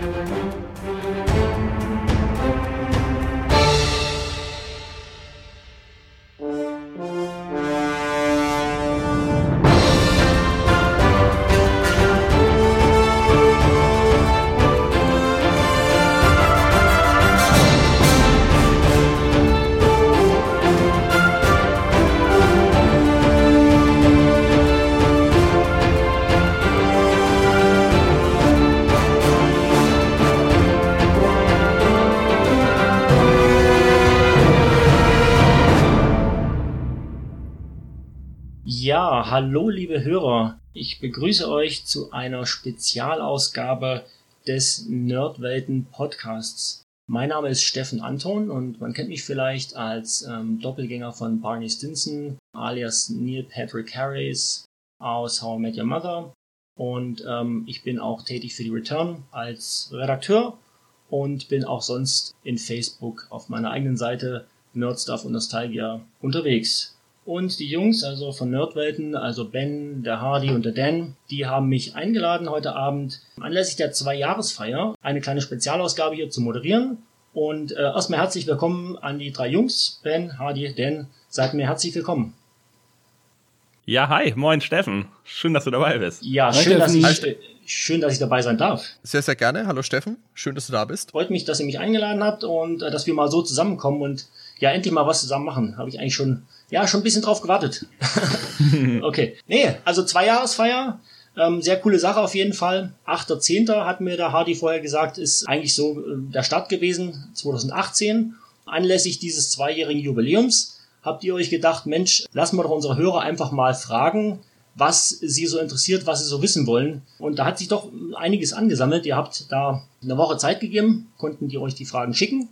Ja, hallo liebe Hörer. Ich begrüße euch zu einer Spezialausgabe des Nerdwelten Podcasts. Mein Name ist Steffen Anton und man kennt mich vielleicht als ähm, Doppelgänger von Barney Stinson alias Neil Patrick Harris aus How I Met Your Mother. Und ähm, ich bin auch tätig für die Return als Redakteur und bin auch sonst in Facebook auf meiner eigenen Seite Nerdstuff und Nostalgia unterwegs. Und die Jungs, also von Nerdwelten, also Ben, der Hardy und der Dan, die haben mich eingeladen, heute Abend anlässlich der Zwei-Jahresfeier eine kleine Spezialausgabe hier zu moderieren. Und äh, erstmal herzlich willkommen an die drei Jungs, Ben, Hardy, Dan. Seid mir herzlich willkommen. Ja, hi, moin Steffen. Schön, dass du dabei bist. Ja, hi, schön, dass ich, schön, dass ich dabei sein darf. Sehr, sehr gerne. Hallo Steffen, schön, dass du da bist. Freut mich, dass ihr mich eingeladen habt und äh, dass wir mal so zusammenkommen und ja, endlich mal was zusammen machen. Habe ich eigentlich schon ja, schon ein bisschen drauf gewartet. okay. Nee, also Zweijahresfeier. Ähm, sehr coole Sache auf jeden Fall. 8.10. hat mir der Hardy vorher gesagt, ist eigentlich so äh, der Start gewesen, 2018. Anlässlich dieses zweijährigen Jubiläums habt ihr euch gedacht, Mensch, lassen wir doch unsere Hörer einfach mal fragen, was sie so interessiert, was sie so wissen wollen. Und da hat sich doch einiges angesammelt. Ihr habt da eine Woche Zeit gegeben, konnten die euch die Fragen schicken.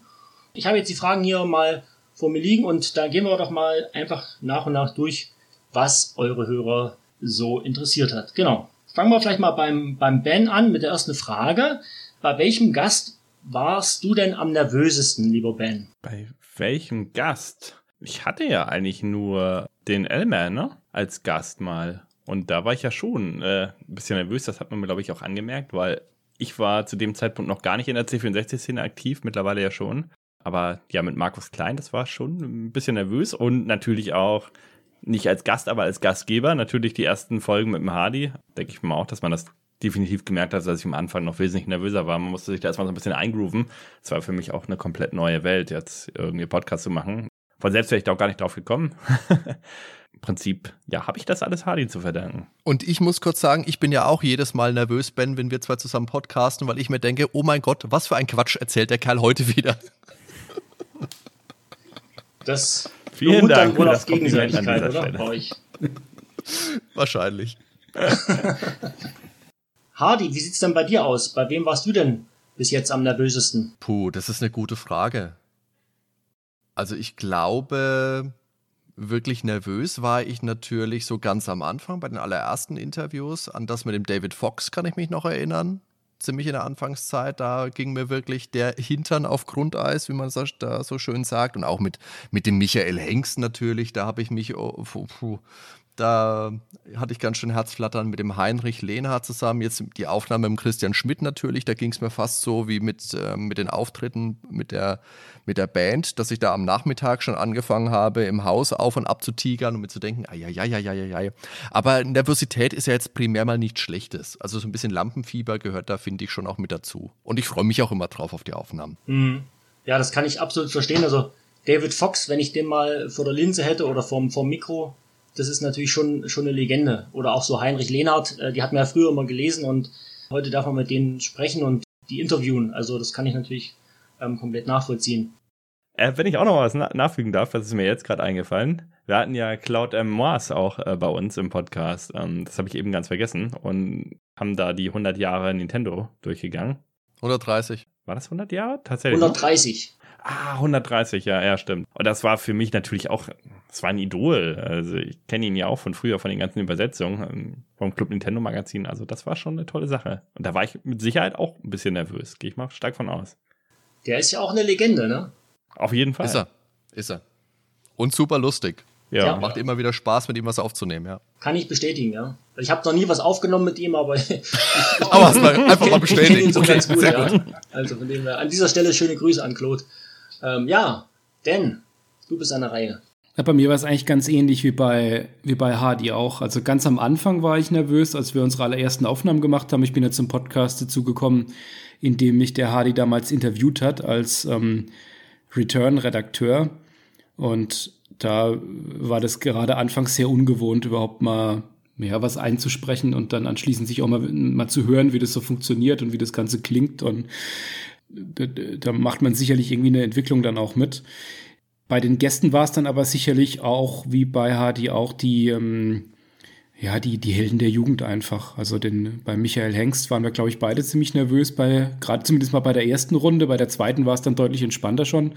Ich habe jetzt die Fragen hier mal vor mir liegen und da gehen wir doch mal einfach nach und nach durch, was eure Hörer so interessiert hat. Genau. Fangen wir vielleicht mal beim, beim Ben an mit der ersten Frage. Bei welchem Gast warst du denn am nervösesten, lieber Ben? Bei welchem Gast? Ich hatte ja eigentlich nur den Elman, ne? Als Gast mal. Und da war ich ja schon äh, ein bisschen nervös, das hat man mir, glaube ich, auch angemerkt, weil ich war zu dem Zeitpunkt noch gar nicht in der C64-Szene aktiv, mittlerweile ja schon. Aber ja, mit Markus Klein, das war schon ein bisschen nervös und natürlich auch nicht als Gast, aber als Gastgeber. Natürlich die ersten Folgen mit dem Hardy. Denke ich mir auch, dass man das definitiv gemerkt hat, dass ich am Anfang noch wesentlich nervöser war. Man musste sich da erstmal so ein bisschen eingrooven. Es war für mich auch eine komplett neue Welt, jetzt irgendwie Podcast zu machen. Von selbst wäre ich da auch gar nicht drauf gekommen. Im Prinzip, ja, habe ich das alles Hardy zu verdanken. Und ich muss kurz sagen, ich bin ja auch jedes Mal nervös, Ben, wenn wir zwei zusammen podcasten, weil ich mir denke, oh mein Gott, was für ein Quatsch erzählt der Kerl heute wieder. Das Vielen Dank wohl auf Gegenseitigkeit, oder? Bei euch. Wahrscheinlich. Hardy, wie sieht's denn bei dir aus? Bei wem warst du denn bis jetzt am nervösesten? Puh, das ist eine gute Frage. Also ich glaube, wirklich nervös war ich natürlich so ganz am Anfang bei den allerersten Interviews. An das mit dem David Fox kann ich mich noch erinnern ziemlich in der Anfangszeit. Da ging mir wirklich der Hintern auf Grundeis, wie man das da so schön sagt. Und auch mit, mit dem Michael Hengst natürlich. Da habe ich mich, oh, puh, da hatte ich ganz schön Herzflattern mit dem Heinrich Lehnhardt zusammen. Jetzt die Aufnahme mit Christian Schmidt natürlich. Da ging es mir fast so wie mit, äh, mit den Auftritten mit der, mit der Band, dass ich da am Nachmittag schon angefangen habe, im Haus auf und ab zu tigern und mir zu denken, ja, ja. Aber Nervosität ist ja jetzt primär mal nichts Schlechtes. Also so ein bisschen Lampenfieber gehört da, finde ich, schon auch mit dazu. Und ich freue mich auch immer drauf auf die Aufnahmen. Mhm. Ja, das kann ich absolut verstehen. Also David Fox, wenn ich den mal vor der Linse hätte oder vorm, vorm Mikro, das ist natürlich schon, schon eine Legende. Oder auch so Heinrich Lehnhardt, äh, die hat man ja früher immer gelesen und heute darf man mit denen sprechen und die interviewen. Also das kann ich natürlich ähm, komplett nachvollziehen. Äh, wenn ich auch noch was na nachfügen darf, das ist mir jetzt gerade eingefallen. Wir hatten ja Cloud M. Moas auch äh, bei uns im Podcast. Ähm, das habe ich eben ganz vergessen. Und haben da die 100 Jahre Nintendo durchgegangen. 130. War das 100 Jahre? Tatsächlich. 130. Ah, 130, ja, ja, stimmt. Und das war für mich natürlich auch, das war ein Idol. Also ich kenne ihn ja auch von früher, von den ganzen Übersetzungen ähm, vom Club Nintendo Magazin. Also das war schon eine tolle Sache. Und da war ich mit Sicherheit auch ein bisschen nervös. Gehe ich mal stark von aus. Der ist ja auch eine Legende, ne? Auf jeden Fall. Ist er. Ist er. Und super lustig. Ja. ja. Macht immer wieder Spaß, mit ihm was aufzunehmen, ja. Kann ich bestätigen, ja. Ich habe noch nie was aufgenommen mit ihm, aber aber hast mal einfach mal bestätigt. ihn so Okay, ganz gut, sehr ja. Also von dem her, an dieser Stelle schöne Grüße an Claude. Ähm, ja, Dan, du bist an der Reihe. Ja, bei mir war es eigentlich ganz ähnlich wie bei, wie bei Hardy auch. Also ganz am Anfang war ich nervös, als wir unsere allerersten Aufnahmen gemacht haben. Ich bin ja zum Podcast dazu gekommen, in dem mich der Hardy damals interviewt hat als ähm, Return-Redakteur. Und da war das gerade anfangs sehr ungewohnt, überhaupt mal ja, was einzusprechen und dann anschließend sich auch mal, mal zu hören, wie das so funktioniert und wie das Ganze klingt. Und da, da macht man sicherlich irgendwie eine Entwicklung dann auch mit. Bei den Gästen war es dann aber sicherlich auch, wie bei Hardy, auch die, ähm, ja, die, die Helden der Jugend einfach. Also den, bei Michael Hengst waren wir, glaube ich, beide ziemlich nervös, bei, gerade zumindest mal bei der ersten Runde. Bei der zweiten war es dann deutlich entspannter schon.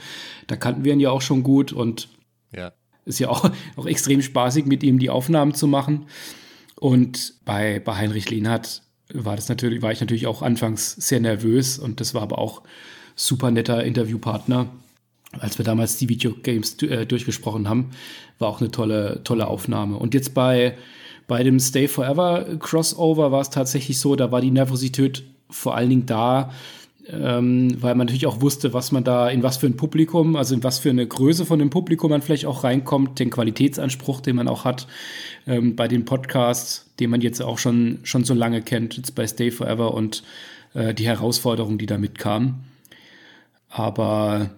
Da kannten wir ihn ja auch schon gut und Ja. ist ja auch, auch extrem spaßig, mit ihm die Aufnahmen zu machen. Und bei, bei Heinrich Lehnhardt war das natürlich, war ich natürlich auch anfangs sehr nervös und das war aber auch super netter Interviewpartner. Als wir damals die Videogames äh, durchgesprochen haben, war auch eine tolle, tolle Aufnahme. Und jetzt bei, bei dem Stay Forever Crossover war es tatsächlich so, da war die Nervosität vor allen Dingen da, ähm, weil man natürlich auch wusste, was man da, in was für ein Publikum, also in was für eine Größe von dem Publikum man vielleicht auch reinkommt, den Qualitätsanspruch, den man auch hat ähm, bei den Podcasts, den man jetzt auch schon, schon so lange kennt, jetzt bei Stay Forever und äh, die Herausforderungen, die damit kamen. Aber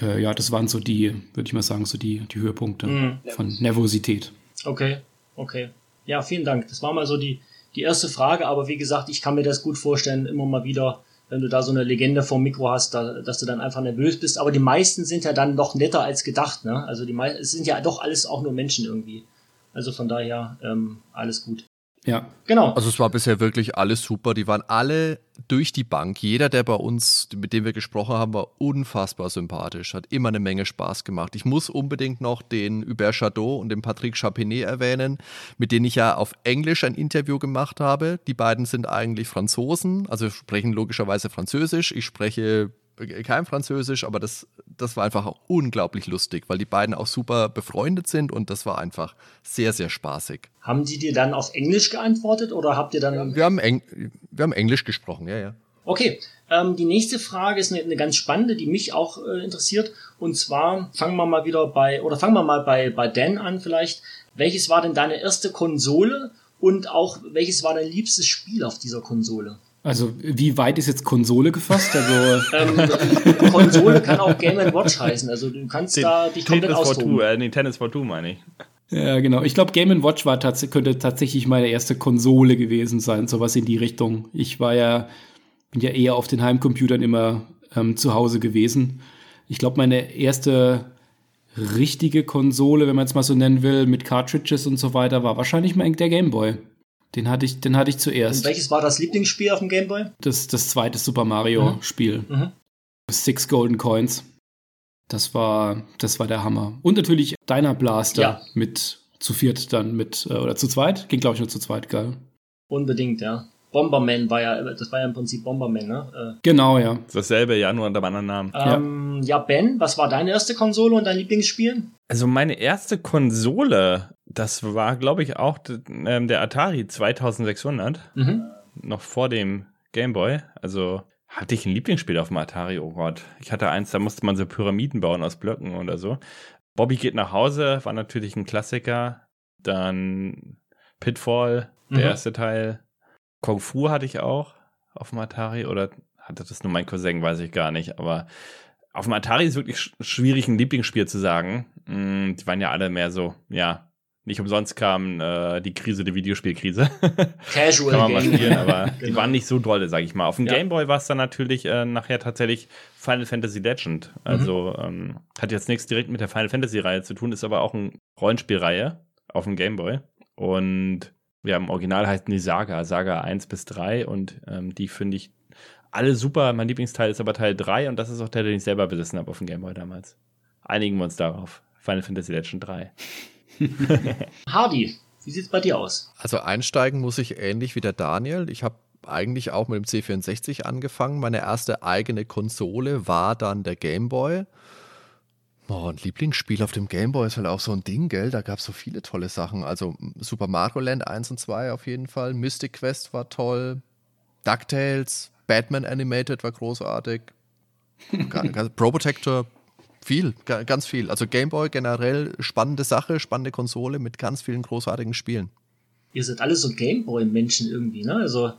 äh, ja, das waren so die, würde ich mal sagen, so die, die Höhepunkte Mhm. von Nervosität. Okay, okay. Ja, vielen Dank. Das war mal so die, die erste Frage, aber wie gesagt, ich kann mir das gut vorstellen, immer mal wieder, wenn du da so eine Legende vom Mikro hast, da, dass du dann einfach nervös bist. Aber die meisten sind ja dann noch netter als gedacht, ne? Also die meisten, es sind ja doch alles auch nur Menschen irgendwie. Also von daher, ähm, alles gut. Ja, Genau. Also es war bisher wirklich alles super. Die waren alle durch die Bank. Jeder, der bei uns, mit dem wir gesprochen haben, war unfassbar sympathisch. Hat immer eine Menge Spaß gemacht. Ich muss unbedingt noch den Hubert Chateau und den Patrick Chapinet erwähnen, mit denen ich ja auf Englisch ein Interview gemacht habe. Die beiden sind eigentlich Franzosen, also sprechen logischerweise Französisch. Ich spreche kein Französisch, aber das, das war einfach unglaublich lustig, weil die beiden auch super befreundet sind und das war einfach sehr, sehr spaßig. Haben die dir dann auf Englisch geantwortet oder habt ihr dann. Wir haben, Eng wir haben Englisch gesprochen, ja, ja. Okay, ähm, die nächste Frage ist eine, eine ganz spannende, die mich auch äh, interessiert. Und zwar fangen wir mal wieder bei, oder fangen wir mal bei, bei Dan an vielleicht. Welches war denn deine erste Konsole und auch welches war dein liebstes Spiel auf dieser Konsole? Also wie weit ist jetzt Konsole gefasst? Also Ähm, Konsole kann auch Game Watch heißen, also du kannst da dich komplett Tennis for austoben. Two, äh, nee, Tennis for Two meine ich. Ja, genau. Ich glaube, Game Watch war tats könnte tatsächlich meine erste Konsole gewesen sein, sowas in die Richtung. Ich war ja, bin ja eher auf den Heimcomputern immer ähm, zu Hause gewesen. Ich glaube, meine erste richtige Konsole, wenn man es mal so nennen will, mit Cartridges und so weiter, war wahrscheinlich mal der Game Boy. Den hatte ich, den hatte ich Und zuerst. welches war das Lieblingsspiel auf dem Game Boy? Das, das zweite Super Mario Spiel. Mhm. Six Golden Coins. Das war, das war der Hammer. Und natürlich Deiner Blaster Ja. mit zu viert dann mit, äh, oder zu zweit. Ging, glaube ich, nur zu zweit, geil. Unbedingt, ja. Bomberman war ja, das war ja im Prinzip Bomberman, ne? Genau, ja. Dasselbe, ja, nur unter einem anderen Namen. Äh, ähm, ja. Ben, was war deine erste Konsole und dein Lieblingsspiel? Also meine erste Konsole, das war, glaube ich, auch ähm, der Atari 2600, Mhm. noch vor dem Game Boy. Also hatte ich ein Lieblingsspiel auf dem Atari, oh Gott. Ich hatte eins, da musste man so Pyramiden bauen aus Blöcken oder so. Bobby geht nach Hause, war natürlich ein Klassiker. Dann Pitfall, der Mhm. erste Teil. Kung Fu hatte ich auch auf dem Atari oder hatte das nur mein Cousin, weiß ich gar nicht. Aber auf dem Atari ist wirklich sch schwierig, ein Lieblingsspiel zu sagen. Mm, Die waren ja alle mehr so, ja, nicht umsonst kam äh, die Krise, die Videospielkrise. Casual Kann man mal spielen, aber die Genau. waren nicht so dolle, sag ich mal. Auf dem Ja. Game Boy war es dann natürlich äh, nachher tatsächlich Final Fantasy Legend. Also ähm, hat jetzt nichts direkt mit der Final Fantasy Reihe zu tun, ist aber auch eine Rollenspielreihe auf dem Game Boy. Und ja, im Original heißen die Saga, Saga 1 bis 3 und ähm, die finde ich alle super. Mein Lieblingsteil ist aber Teil 3 und das ist auch der, den ich selber besessen habe auf dem Game Boy damals. Einigen wir uns darauf. Final Fantasy Legend 3. Hardy, wie sieht's bei dir aus? Also einsteigen muss ich ähnlich wie der Daniel. Ich habe eigentlich auch mit dem C64 angefangen. Meine erste eigene Konsole war dann der Game Boy. Oh, ein Lieblingsspiel auf dem Gameboy ist halt auch so ein Ding, gell? Da gab es so viele tolle Sachen. Also Super Mario Land 1 und 2 auf jeden Fall. Mystic Quest war toll. DuckTales, Batman Animated war großartig. Pro Protector, viel, ganz viel. Also Gameboy generell spannende Sache, spannende Konsole mit ganz vielen großartigen Spielen. Ihr seid alle so Gameboy-Menschen irgendwie, ne? Also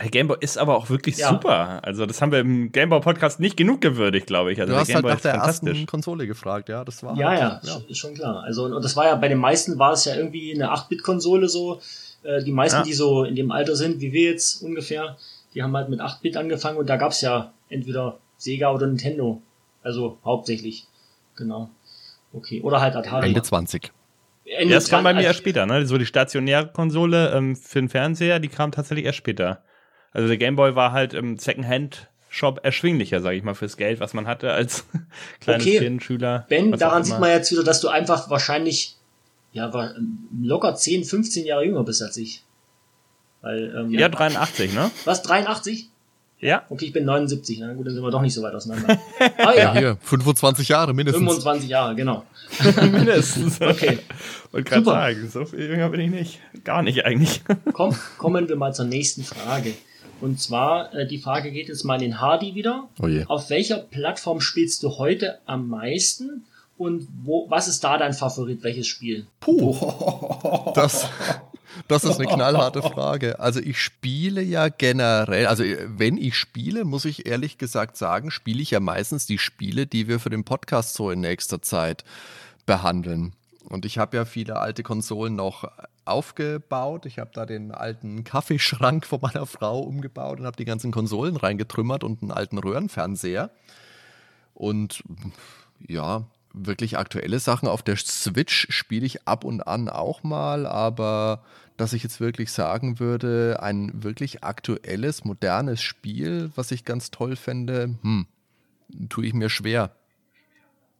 der Gameboy ist aber auch wirklich ja. super. Also, das haben wir im Gameboy-Podcast nicht genug gewürdigt, glaube ich. Also, du hast halt nach der ersten Konsole gefragt, ja. Das war ja, halt, ja, ja, ist schon klar. Also, und das war ja bei den meisten war es ja irgendwie eine 8-Bit-Konsole so. Äh, die meisten, ja. die so in dem Alter sind, wie wir jetzt ungefähr, die haben halt mit 8-Bit angefangen und da gab es ja entweder Sega oder Nintendo. Also hauptsächlich. Genau. Okay. Oder halt Atari. Ende 20. Ende ja, das kam bei mir erst später, ne? So die stationäre Konsole ähm, für den Fernseher, die kam tatsächlich erst später. Also der Gameboy war halt im Secondhand-Shop erschwinglicher, sage ich mal, fürs Geld, was man hatte als kleines okay. Kind, Schüler. Ben, daran sieht man jetzt wieder, dass du einfach wahrscheinlich ja, war locker 10, 15 Jahre jünger bist als ich. Weil, ähm, ja, 83, ne? Was, 83? Ja. Okay, ich bin 79, na gut, dann sind wir doch nicht so weit auseinander. Ah, ja. ja, hier, 25 Jahre mindestens. 25 Jahre, genau. mindestens. Okay. Und gerade sagen, so viel jünger bin ich nicht. Gar nicht eigentlich. Komm, kommen wir mal zur nächsten Frage. Und zwar, äh, die Frage geht jetzt mal in den Hardy wieder. Oh je. Auf welcher Plattform spielst du heute am meisten? Und wo, was ist da dein Favorit? Welches Spiel? Puh. Das, das ist eine knallharte Frage. Also ich spiele ja generell, also wenn ich spiele, muss ich ehrlich gesagt sagen, spiele ich ja meistens die Spiele, die wir für den Podcast so in nächster Zeit behandeln. Und ich habe ja viele alte Konsolen noch aufgebaut. Ich habe da den alten Kaffeeschrank von meiner Frau umgebaut und habe die ganzen Konsolen reingetrümmert und einen alten Röhrenfernseher. Und ja, wirklich aktuelle Sachen. Auf der Switch spiele ich ab und an auch mal, aber dass ich jetzt wirklich sagen würde, ein wirklich aktuelles, modernes Spiel, was ich ganz toll fände, hm, tue ich mir schwer.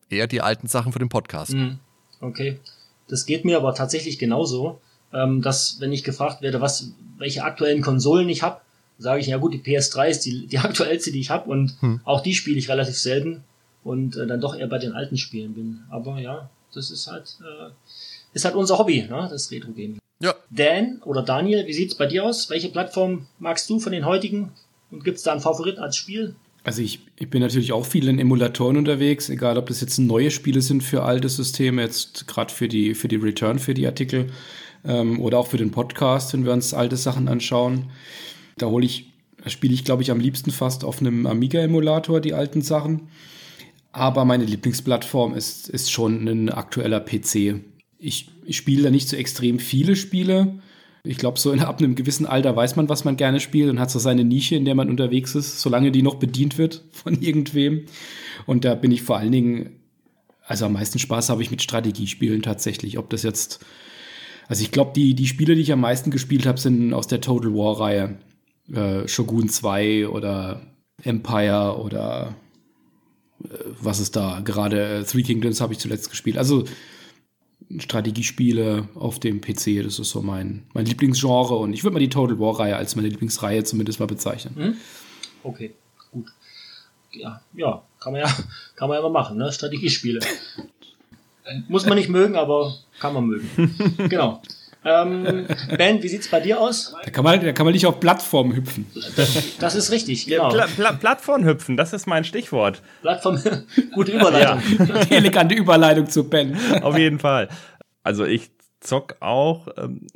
Eher die alten Sachen für den Podcast. Mhm. Okay. Das geht mir aber tatsächlich genauso, ähm, dass wenn ich gefragt werde, was, welche aktuellen Konsolen ich habe, sage ich, ja gut, die PS3 ist die, die aktuellste, die ich habe und hm. auch die spiele ich relativ selten und äh, dann doch eher bei den alten Spielen bin. Aber ja, das ist halt, äh, ist halt unser Hobby, ne? das Retro-Gaming. Ja. Dan oder Daniel, wie sieht's bei dir aus? Welche Plattform magst du von den heutigen? Und gibt's da einen Favorit als Spiel? Also ich, ich bin natürlich auch viel in Emulatoren unterwegs, egal ob das jetzt neue Spiele sind für alte Systeme, jetzt gerade für die, für die Return, für die Artikel ähm, oder auch für den Podcast, wenn wir uns alte Sachen anschauen. Da hole ich, da spiele ich, glaube ich, am liebsten fast auf einem Amiga-Emulator die alten Sachen. Aber meine Lieblingsplattform ist, ist schon ein aktueller PC. Ich, ich spiele da nicht so extrem viele Spiele. Ich glaube, so in, ab einem gewissen Alter weiß man, was man gerne spielt und hat so seine Nische, in der man unterwegs ist, solange die noch bedient wird von irgendwem. Und da bin ich vor allen Dingen, also am meisten Spaß habe ich mit Strategiespielen tatsächlich. Ob das jetzt, also ich glaube, die, die Spiele, die ich am meisten gespielt habe, sind aus der Total War-Reihe. Äh, Shogun 2 oder Empire oder was ist da? Gerade äh, Three Kingdoms habe ich zuletzt gespielt. Also Strategiespiele auf dem PC, das ist so mein, mein Lieblingsgenre und ich würde mal die Total War-Reihe als meine Lieblingsreihe zumindest mal bezeichnen. Hm? Okay, gut. Ja, ja, kann man ja, kann man ja mal machen, ne? Strategiespiele. Muss man nicht mögen, aber kann man mögen. genau. Ähm, ben, wie sieht's bei dir aus? Da kann man, da kann man nicht auf Plattformen hüpfen. Das, das ist richtig, genau. Pla Pla Plattform hüpfen, das ist mein Stichwort. Plattform, gute Überleitung. Ja. Elegante Überleitung zu Ben. Auf jeden Fall. Also ich zock auch ähm,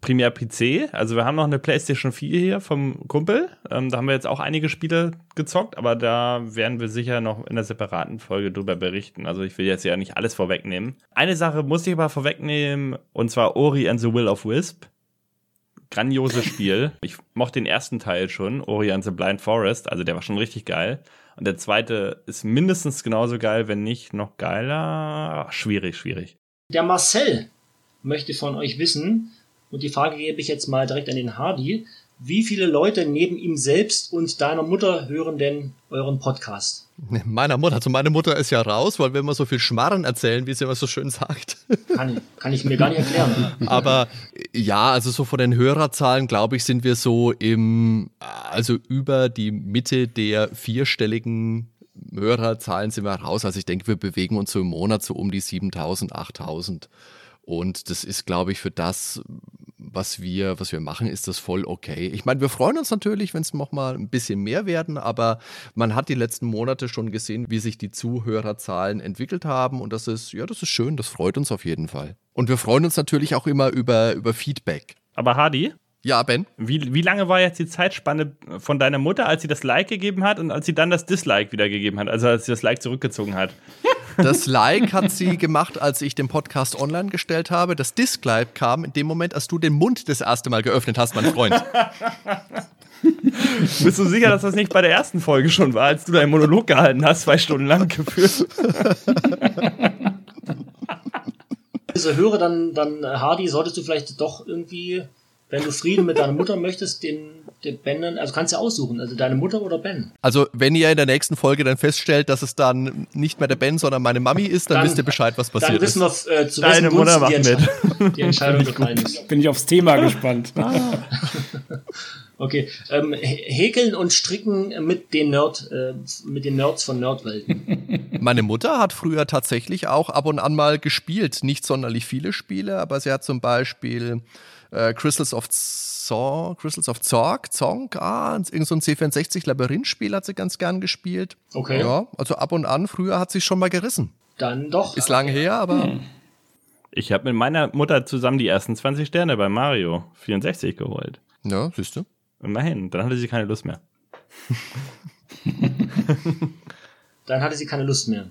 primär PC. Also wir haben noch eine PlayStation 4 hier vom Kumpel. Ähm, da haben wir jetzt auch einige Spiele gezockt, aber da werden wir sicher noch in einer separaten Folge drüber berichten. Also ich will jetzt ja nicht alles vorwegnehmen. Eine Sache muss ich aber vorwegnehmen, und zwar Ori and the Will of Wisp. Grandioses Spiel. Ich mochte den ersten Teil schon, Ori and the Blind Forest, also der war schon richtig geil. Und der zweite ist mindestens genauso geil, wenn nicht noch geiler. Schwierig, schwierig. Der Marcel möchte von euch wissen, und die Frage gebe ich jetzt mal direkt an den Hardy. Wie viele Leute neben ihm selbst und deiner Mutter hören denn euren Podcast? Meiner Mutter. Also meine Mutter ist ja raus, weil wir immer so viel Schmarren erzählen, wie sie immer so schön sagt. Kann, kann ich mir gar nicht erklären. Aber ja, also so von den Hörerzahlen, glaube ich, sind wir so im, also über die Mitte der vierstelligen Hörerzahlen sind wir raus. Also ich denke, wir bewegen uns so im Monat so um die 7000, 8000. Und das ist, glaube ich, für das, was wir, was wir machen, ist das voll okay. Ich meine, wir freuen uns natürlich, wenn es noch mal ein bisschen mehr werden, aber man hat die letzten Monate schon gesehen, wie sich die Zuhörerzahlen entwickelt haben und das ist, ja, das ist schön, das freut uns auf jeden Fall. Und wir freuen uns natürlich auch immer über, über Feedback. Aber Hardy? Ja, Ben. Wie, wie lange war jetzt die Zeitspanne von deiner Mutter, als sie das Like gegeben hat und als sie dann das Dislike wieder gegeben hat, also als sie das Like zurückgezogen hat? Das Like hat sie gemacht, als ich den Podcast online gestellt habe. Das Dislike kam in dem Moment, als du den Mund das erste Mal geöffnet hast, mein Freund. Bist du sicher, dass das nicht bei der ersten Folge schon war, als du deinen Monolog gehalten hast, zwei Stunden lang geführt? Also höre dann, dann Hardy, solltest du vielleicht doch irgendwie wenn du Frieden mit deiner Mutter möchtest, den, den Ben, also kannst du aussuchen, also deine Mutter oder Ben. Also wenn ihr in der nächsten Folge dann feststellt, dass es dann nicht mehr der Ben, sondern meine Mami ist, dann, dann wisst ihr Bescheid, was passiert dann wissen ist. Wir, äh, zu Deine Mutter macht die, mit. die Entscheidung gefallen ist. Bin ich aufs Thema gespannt. Okay, ähm, häkeln und stricken mit den Nerd, äh, mit den Nerds von Nerdwelten. Meine Mutter hat früher tatsächlich auch ab und an mal gespielt, nicht sonderlich viele Spiele, aber sie hat zum Beispiel äh, Crystals of Zorg, Crystals of Zorg, Zonk, ah, irgend so ein C64-Labyrinth-Spiel hat sie ganz gern gespielt. Okay. Ja, also ab und an, früher hat sie schon mal gerissen. Dann doch. Ist lange her, aber. Hm. Ich habe mit meiner Mutter zusammen die ersten 20 Sterne bei Mario 64 geholt. Ja, siehst du. Immerhin, dann hatte sie keine Lust mehr. dann hatte sie keine Lust mehr.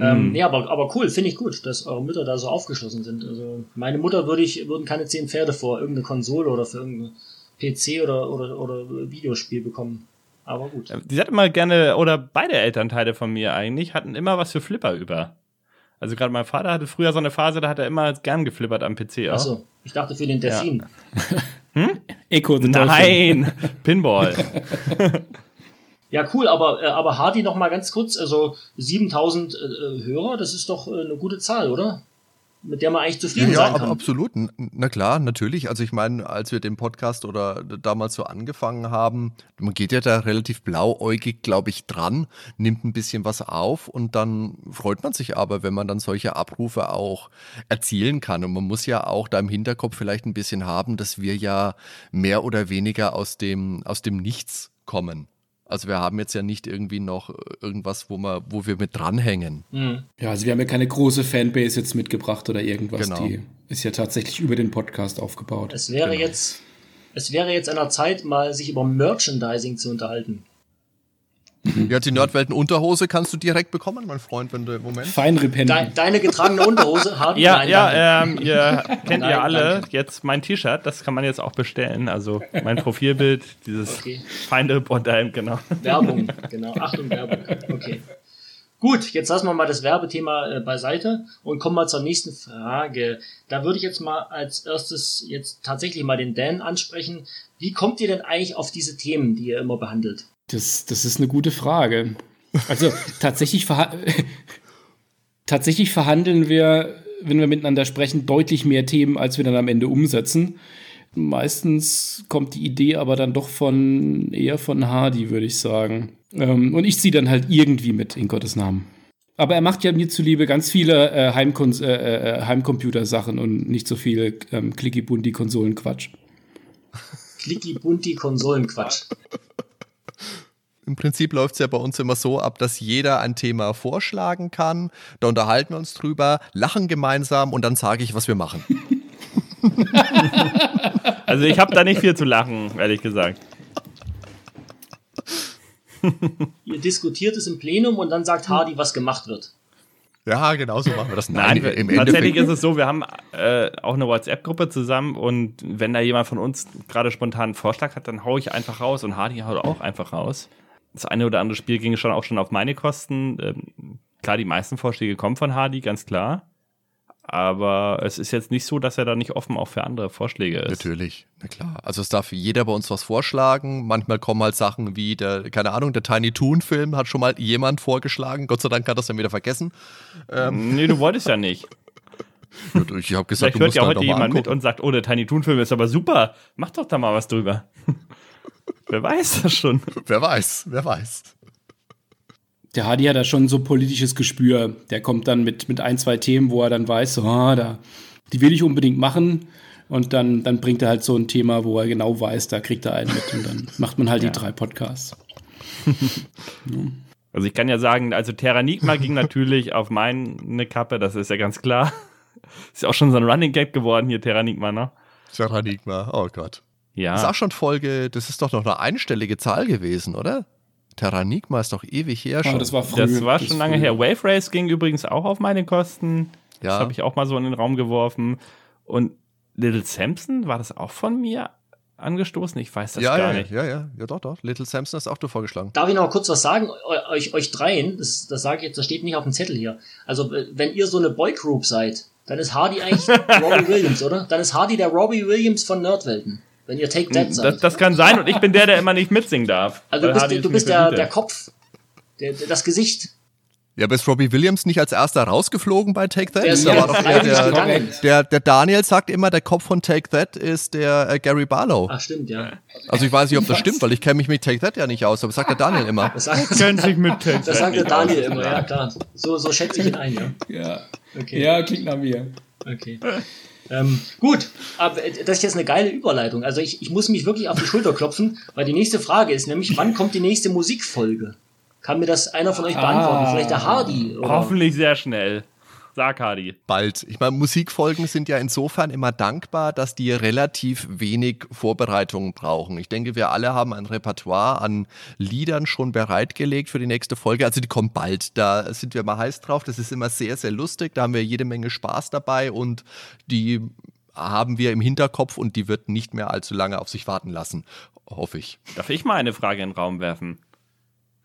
Ähm, nee, aber, aber cool, finde ich gut, dass eure Mütter da so aufgeschlossen sind. Also meine Mutter würde ich, würden keine zehn Pferde vor irgendeine Konsole oder für irgendein PC oder, oder, oder Videospiel bekommen. Aber gut. Die hat immer gerne, oder beide Elternteile von mir eigentlich, hatten immer was für Flipper über. Also gerade mein Vater hatte früher so eine Phase, da hat er immer gern geflippert am PC auch. Achso, ich dachte für den Delfin. Ja. hm? Echo Nein, Pinball. Ja, cool, aber, äh, aber Hardy noch mal ganz kurz, also 7000 äh, Hörer, das ist doch äh, eine gute Zahl, oder? Mit der man eigentlich zufrieden ja, sein kann. Ja, absolut. Na klar, natürlich. Also ich meine, als wir den Podcast oder damals so angefangen haben, man geht ja da relativ blauäugig, glaube ich, dran, nimmt ein bisschen was auf und dann freut man sich aber, wenn man dann solche Abrufe auch erzielen kann. Und man muss ja auch da im Hinterkopf vielleicht ein bisschen haben, dass wir ja mehr oder weniger aus dem, aus dem Nichts kommen. Also wir haben jetzt ja nicht irgendwie noch irgendwas, wo, wir, wo wir mit dranhängen. Mhm. Ja, also wir haben ja keine große Fanbase jetzt mitgebracht oder irgendwas. Genau. Die ist ja tatsächlich über den Podcast aufgebaut. Es wäre genau. jetzt, es wäre jetzt an der Zeit, mal sich über Merchandising zu unterhalten. Ja, die Nordwelten-Unterhose kannst du direkt bekommen, mein Freund, wenn du im Moment. Feinrippen. De deine getragene Unterhose, Hardy? Ja, Nein, ja, ähm, ihr kennt Nein, ihr alle danke. jetzt mein T-Shirt, das kann man jetzt auch bestellen. Also mein Profilbild, dieses okay. Und genau. Werbung, genau. Achtung, Werbung. Okay. Gut, jetzt lassen wir mal das Werbethema äh, beiseite und kommen mal zur nächsten Frage. Da würde ich jetzt mal als erstes jetzt tatsächlich mal den Dan ansprechen. Wie kommt ihr denn eigentlich auf diese Themen, die ihr immer behandelt? Das, das ist eine gute Frage. Also tatsächlich, verha tatsächlich verhandeln wir, wenn wir miteinander sprechen, deutlich mehr Themen, als wir dann am Ende umsetzen. Meistens kommt die Idee aber dann doch von eher von Hardy, würde ich sagen. Ähm, und ich ziehe dann halt irgendwie mit, in Gottes Namen. Aber er macht ja mir zuliebe ganz viele äh, Heimkon äh, äh, Heimcomputer-Sachen und nicht so viel ähm, Clicky-Bunti-Konsolen-Quatsch. Clicky-Bunti-Konsolen-Quatsch. Im Prinzip läuft es ja bei uns immer so ab, dass jeder ein Thema vorschlagen kann. Da unterhalten wir uns drüber, lachen gemeinsam und dann sage ich, was wir machen. also ich habe da nicht viel zu lachen, ehrlich gesagt. Ihr diskutiert es im Plenum und dann sagt Hardy, was gemacht wird. Ja, genau so machen wir das. Nein, Nein im tatsächlich ist es so, wir haben äh, auch eine WhatsApp-Gruppe zusammen und wenn da jemand von uns gerade spontan einen Vorschlag hat, dann haue ich einfach raus und Hardy haut auch einfach raus das eine oder andere Spiel ging schon auch schon auf meine Kosten. Ähm, klar, die meisten Vorschläge kommen von Hardy, ganz klar. Aber es ist jetzt nicht so, dass er da nicht offen auch für andere Vorschläge ist. Natürlich, na klar. Also es darf jeder bei uns was vorschlagen. Manchmal kommen halt Sachen wie der, keine Ahnung, der Tiny Toon Film hat schon mal jemand vorgeschlagen. Gott sei Dank hat das dann wieder vergessen. Ähm. Nee, du wolltest ja nicht. ich habe gesagt, Vielleicht hört ja heute jemand mit und sagt, oh, der Tiny Toon Film ist aber super. Mach doch da mal was drüber. Wer weiß das schon? wer weiß, wer weiß. der Hardy hat da schon so politisches Gespür. Der kommt dann mit, mit ein, zwei Themen, wo er dann weiß, oh, da, die will ich unbedingt machen. Und dann, dann bringt er halt so ein Thema, wo er genau weiß, da kriegt er einen mit. Und dann macht man halt ja. die drei Podcasts. Also ich kann ja sagen, also Terranigma ging natürlich auf meine Kappe, das ist ja ganz klar. Ist ja auch schon so ein Running Gag geworden hier, Terranigma, ne? Terranigma, oh Gott. Ja. Das ist auch schon Folge, das ist doch noch eine einstellige Zahl gewesen, oder? Terranigma ist doch ewig her schon. Oh, das war früh. Das war schon das lange früh. her. Wave Race ging übrigens auch auf meine Kosten. Ja. Das habe ich auch mal so in den Raum geworfen. Und Little Samson, war das auch von mir angestoßen? Ich weiß das ja, gar ja, nicht. Ja, ja, ja, doch, doch. Little Samson ist auch du vorgeschlagen. Darf ich noch kurz was sagen? Euch, euch dreien, das, das sage ich jetzt, das steht nicht auf dem Zettel hier. Also, wenn ihr so eine Boygroup seid, dann ist Hardy eigentlich Robbie Williams, oder? Dann ist Hardy der Robbie Williams von Nerdwelten. Wenn ihr Take That seid. Das, das kann sein und ich bin der, der immer nicht mitsingen darf. Also du bist, du bist der, der Kopf, der, das Gesicht. Ja, aber ist Robbie Williams nicht als erster rausgeflogen bei Take That? Da war doch der, der, der, der, Daniel sagt immer, der Kopf von Take That ist der äh, Gary Barlow. Ach, stimmt, ja. Also ich weiß nicht, ob das stimmt, weil ich kenne mich mit Take That ja nicht aus, aber sagt der Daniel immer. Das sagt, kennt sich mit Take Das sagt der Daniel immer, ja klar. So, so schätze ich ihn ein, ja. Ja, okay. ja klingt nach mir. Okay. Ähm, gut, aber das ist jetzt eine geile Überleitung. Also ich, ich muss mich wirklich auf die Schulter klopfen, weil die nächste Frage ist nämlich, wann kommt die nächste Musikfolge? Kann mir das einer von euch beantworten? Ah, Vielleicht der Hardy? Oder? Hoffentlich sehr schnell. Sag, Hardy. Bald. Ich meine, Musikfolgen sind ja insofern immer dankbar, dass die relativ wenig Vorbereitungen brauchen. Ich denke, wir alle haben ein Repertoire an Liedern schon bereitgelegt für die nächste Folge. Also die kommt bald. Da sind wir mal heiß drauf. Das ist immer sehr, sehr lustig. Da haben wir jede Menge Spaß dabei und die haben wir im Hinterkopf und die wird nicht mehr allzu lange auf sich warten lassen. Hoffe ich. Darf ich mal eine Frage in den Raum werfen?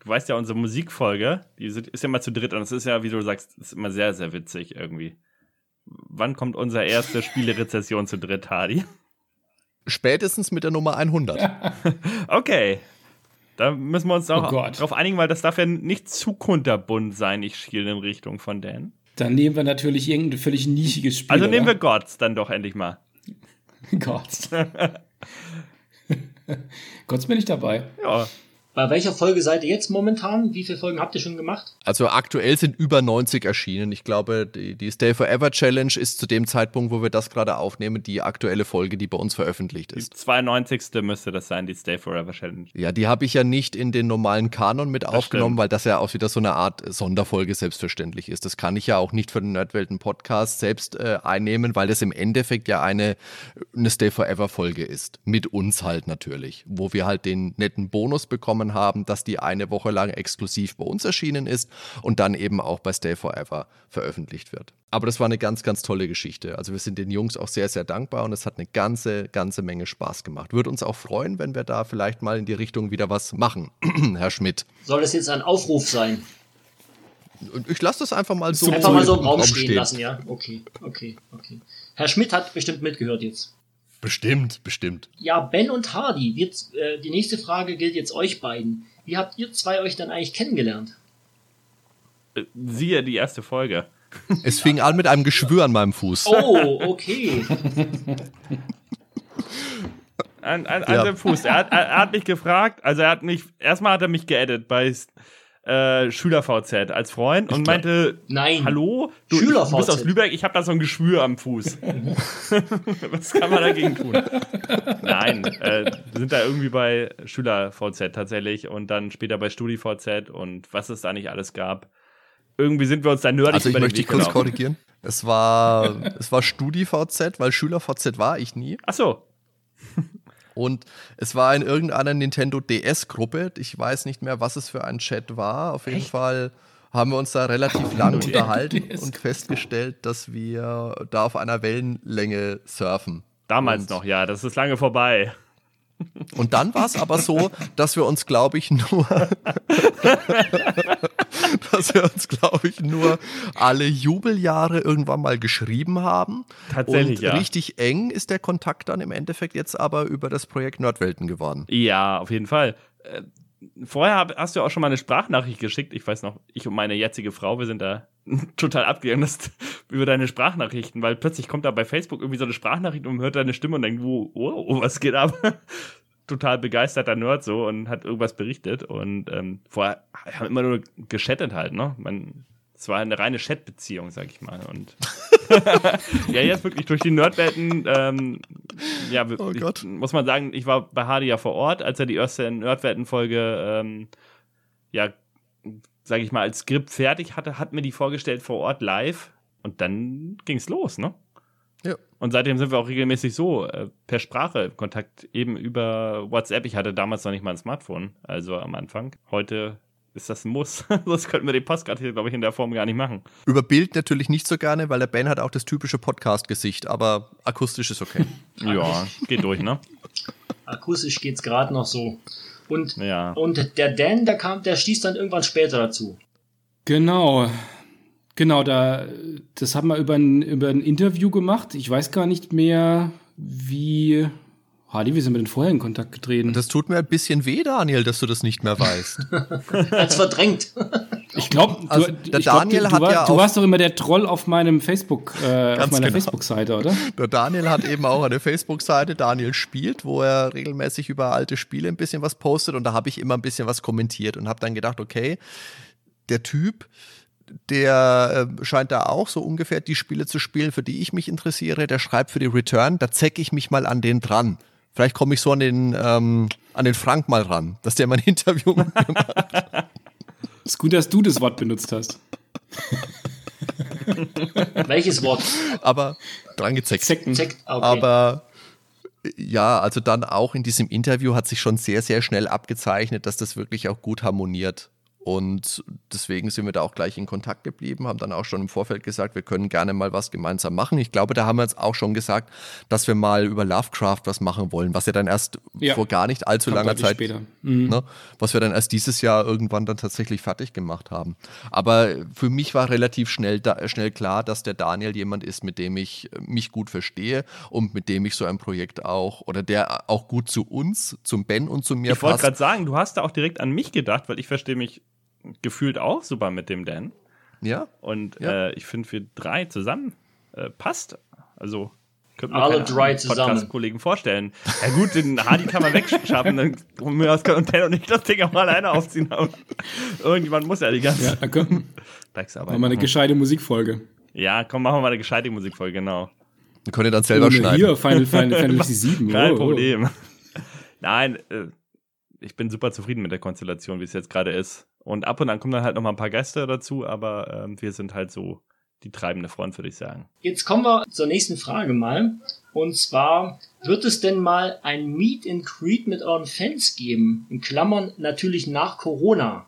Du weißt ja, unsere Musikfolge, die ist ja immer zu dritt und es ist ja, wie du sagst, ist immer sehr, sehr witzig irgendwie. Wann kommt unsere erste Spielerezession zu dritt, Hardy? Spätestens mit der Nummer 100. okay. Da müssen wir uns auch oh darauf einigen, weil das darf ja nicht zu kunterbunt sein. Ich schiele in Richtung von Dan. Dann nehmen wir natürlich irgendein völlig nischiges Spiel. Also nehmen wir Gods dann doch endlich mal. Gods. Gods bin ich dabei. Ja. Bei welcher Folge seid ihr jetzt momentan? Wie viele Folgen habt ihr schon gemacht? Also aktuell sind über 90 erschienen. Ich glaube, die, die Stay Forever Challenge ist zu dem Zeitpunkt, wo wir das gerade aufnehmen, die aktuelle Folge, die bei uns veröffentlicht ist. Die 92. müsste das sein, die Stay Forever Challenge. Ja, die habe ich ja nicht in den normalen Kanon mit das aufgenommen, stimmt. weil das ja auch wieder so eine Art Sonderfolge selbstverständlich ist. Das kann ich ja auch nicht für den Nerdwelten Podcast selbst äh, einnehmen, weil das im Endeffekt ja eine, eine Stay Forever Folge ist. Mit uns halt natürlich, wo wir halt den netten Bonus bekommen bekommen haben, dass die eine Woche lang exklusiv bei uns erschienen ist und dann eben auch bei Stay Forever veröffentlicht wird. Aber das war eine ganz, ganz tolle Geschichte. Also wir sind den Jungs auch sehr, sehr dankbar und es hat eine ganze, ganze Menge Spaß gemacht. Würde uns auch freuen, wenn wir da vielleicht mal in die Richtung wieder was machen, Herr Schmidt. Soll das jetzt ein Aufruf sein? Ich lasse das einfach mal so, einfach mal so im Raum stehen, stehen lassen, ja? Okay, okay, okay. Herr Schmidt hat bestimmt mitgehört jetzt. Bestimmt, bestimmt. Ja, Ben und Hardy, wird, äh, die nächste Frage gilt jetzt euch beiden. Wie habt ihr zwei euch dann eigentlich kennengelernt? Äh, siehe die erste Folge. Es fing an mit einem Geschwür an meinem Fuß. Oh, okay. an, an, an ja. dem Fuß. Er hat, er hat mich gefragt, also er hat mich, erstmal hat er mich geedit bei äh, SchülerVZ als Freund und meinte, Nein. hallo, du, du bist aus Lübeck, ich habe da so ein Geschwür am Fuß. Was kann man dagegen tun? Nein, äh, wir sind da irgendwie bei SchülerVZ tatsächlich und dann später bei StudiVZ und was es da nicht alles gab. Irgendwie sind wir uns da nerdig Also ich möchte dich kurz korrigieren. Es war, es war StudiVZ, weil SchülerVZ war ich nie. Ach so. Und es war in irgendeiner Nintendo DS-Gruppe. Ich weiß nicht mehr, was es für ein Chat war. Auf jeden Echt? Fall haben wir uns da relativ lang unterhalten und festgestellt, dass wir da auf einer Wellenlänge surfen. Damals und noch, ja, das ist lange vorbei. Und dann war es aber so, dass wir uns, glaube ich, nur, dass wir uns, glaube ich, nur alle Jubeljahre irgendwann mal geschrieben haben. Tatsächlich, Und ja. richtig eng ist der Kontakt dann im Endeffekt jetzt aber über das Projekt Nordwelten geworden. Ja, auf jeden Fall. Äh, vorher hast du auch schon mal eine Sprachnachricht geschickt. Ich weiß noch, ich und meine jetzige Frau, wir sind da total abgegangen über deine Sprachnachrichten, weil plötzlich kommt da bei Facebook irgendwie so eine Sprachnachricht und man hört deine Stimme und denkt, wow, wow was geht ab? Total begeisterter Nerd so und hat irgendwas berichtet und ähm, vorher haben immer nur geschattet halt, ne? Man, es war eine reine Chat-Beziehung, sag ich mal. Und ja, jetzt wirklich durch die Nerdwelten, ähm, ja, Oh ich, muss man sagen, ich war bei Hardy ja vor Ort, als er die erste Nerdwelten-Folge, ähm, ja, sag ich mal, als Skript fertig hatte, hat mir die vorgestellt vor Ort live und dann ging's los, ne? Und seitdem sind wir auch regelmäßig so äh, per Sprache in Kontakt, eben über WhatsApp. Ich hatte damals noch nicht mal ein Smartphone, also am Anfang. Heute ist das ein Muss. Sonst könnten wir den Podcast hier, glaube ich, in der Form gar nicht machen. Über Bild natürlich nicht so gerne, weil der Ben hat auch das typische Podcast-Gesicht, aber akustisch ist okay. Ja, geht durch, ne? Akustisch geht's gerade noch so. Und, Ja. und der Dan, der kam, der stieß dann irgendwann später dazu. Genau. Genau, da, das haben wir über ein, über ein Interview gemacht. Ich weiß gar nicht mehr, wie. Hardy, wie sind wir denn vorher in Kontakt getreten? Das tut mir ein bisschen weh, Daniel, dass du das nicht mehr weißt. Als verdrängt. ich glaube, Also, du, der ich glaub, Daniel du, hat du, war, ja du warst doch immer der Troll auf meinem Facebook, äh, auf meiner genau. Facebook-Seite, oder? Der Daniel hat eben auch eine Facebook-Seite, Daniel spielt, wo er regelmäßig über alte Spiele ein bisschen was postet und da habe ich immer ein bisschen was kommentiert und habe dann gedacht, okay, der Typ, der äh, scheint da auch so ungefähr die Spiele zu spielen, für die ich mich interessiere, der schreibt für die Return, da zecke ich mich mal an den dran. Vielleicht komme ich so an den, ähm, an den Frank mal ran, dass der mein Interview mit mir macht. Ist gut, dass du das Wort benutzt hast. Welches Wort? aber dran gezeckt. Zecken. Zeck, okay. Aber ja, also dann auch in diesem Interview hat sich schon sehr, sehr schnell abgezeichnet, dass das wirklich auch gut harmoniert. Und deswegen sind wir da auch gleich in Kontakt geblieben, haben dann auch schon im Vorfeld gesagt, wir können gerne mal was gemeinsam machen. Ich glaube, da haben wir jetzt auch schon gesagt, dass wir mal über Lovecraft was machen wollen, was ja dann erst Ja. vor gar nicht allzu Kommt langer Zeit später. Mhm. ne, was wir dann erst dieses Jahr irgendwann dann tatsächlich fertig gemacht haben. Aber für mich war relativ schnell, da, schnell klar, dass der Daniel jemand ist, mit dem ich mich gut verstehe und mit dem ich so ein Projekt auch oder der auch gut zu uns, zum Ben und zu mir Ich wollte passt. gerade sagen, du hast da auch direkt an mich gedacht, weil ich verstehe mich gefühlt auch super mit dem Dan. Ja, Und Ja. äh, ich finde, wir drei zusammen äh, passt. Also könnte Alle keine drei. Podcast-Kollegen vorstellen. Ja gut, den Hardy kann man wegschaffen, dann von mir aus können Dan und ich das Ding auch alleine aufziehen. Aber irgendjemand muss ja die ganze Ja, dann können Drecksarbeit wir mal eine machen. gescheite Musikfolge. Ja, komm, machen wir mal eine gescheite Musikfolge, genau. wir können dann selber Ohne schneiden. Hier, Final, Final Fantasy 7. Kein Oh, oh. Problem. Nein, äh, ich bin super zufrieden mit der Konstellation, wie es jetzt gerade ist. Und ab und an kommen dann halt noch mal ein paar Gäste dazu, aber ähm, wir sind halt so die treibende Front, würde ich sagen. Jetzt kommen wir zur nächsten Frage mal. Und zwar, wird es denn mal ein Meet and Greet mit euren Fans geben? In Klammern natürlich nach Corona.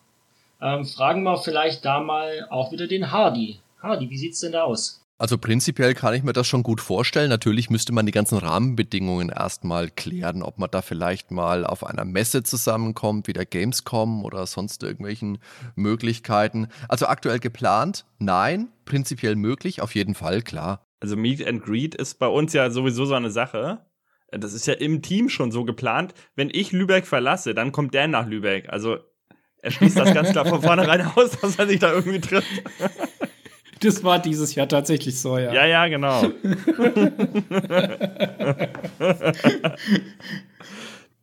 Ähm, fragen wir vielleicht da mal auch wieder den Hardy. Hardy, wie sieht's denn da aus? Also prinzipiell kann ich mir das schon gut vorstellen. Natürlich müsste man die ganzen Rahmenbedingungen erstmal klären, ob man da vielleicht mal auf einer Messe zusammenkommt, wie der Gamescom oder sonst irgendwelchen Möglichkeiten. Also aktuell geplant? Nein. Prinzipiell möglich? Auf jeden Fall, klar. Also Meet and Greet ist bei uns ja sowieso so eine Sache. Das ist ja im Team schon so geplant. Wenn ich Lübeck verlasse, dann kommt der nach Lübeck. Also er schließt das ganz klar von vornherein aus, dass er sich da irgendwie trifft. Das war dieses Jahr tatsächlich so, ja. Ja, ja, genau.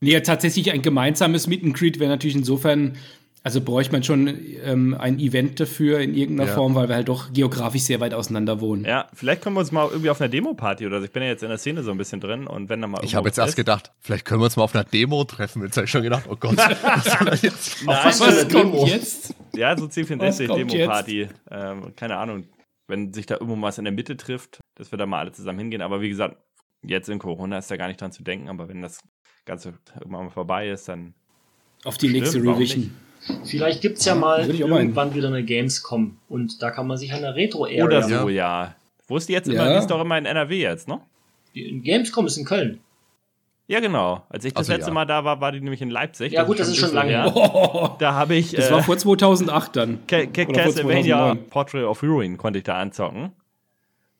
Nee, tatsächlich ein gemeinsames Meet and Greet wäre natürlich insofern, also bräuchte man schon ähm, ein Event dafür in irgendeiner Ja. Form, weil wir halt doch geografisch sehr weit auseinander wohnen. Ja, vielleicht können wir uns mal irgendwie auf einer Demo-Party oder so. Ich bin ja jetzt in der Szene so ein bisschen drin und wenn da mal Ich habe jetzt was erst ist- gedacht, vielleicht können wir uns mal auf einer Demo treffen. Jetzt habe ich schon gedacht, oh Gott, was soll jetzt? Nein, was für Was eine kommt Demo? jetzt? Ja, so Was kommt C64-Demo-Party. Ähm, keine Ahnung, wenn sich da irgendwo was in der Mitte trifft, dass wir da mal alle zusammen hingehen. Aber wie gesagt, jetzt in Corona ist da gar nicht dran zu denken. Aber wenn das Ganze irgendwann mal vorbei ist, dann Auf die Stimmt, nächste warum Revision. Vielleicht gibt's ja mal ich irgendwann wieder eine Gamescom. Und da kann man sich an der Retro-Area... oder so, ja. Wo ist die jetzt immer? Die ist doch immer in NRW jetzt, ne? Die Gamescom ist in Köln. Ja, genau. Als ich das Also, letzte ja. Mal da war, war die nämlich in Leipzig. Ja, gut, das ist schon lange her. Da habe ich Das äh, war vor 2008 dann. Ca- Ca- Oder vor Castlevania 2009. Portrait of Ruin konnte ich da anzocken.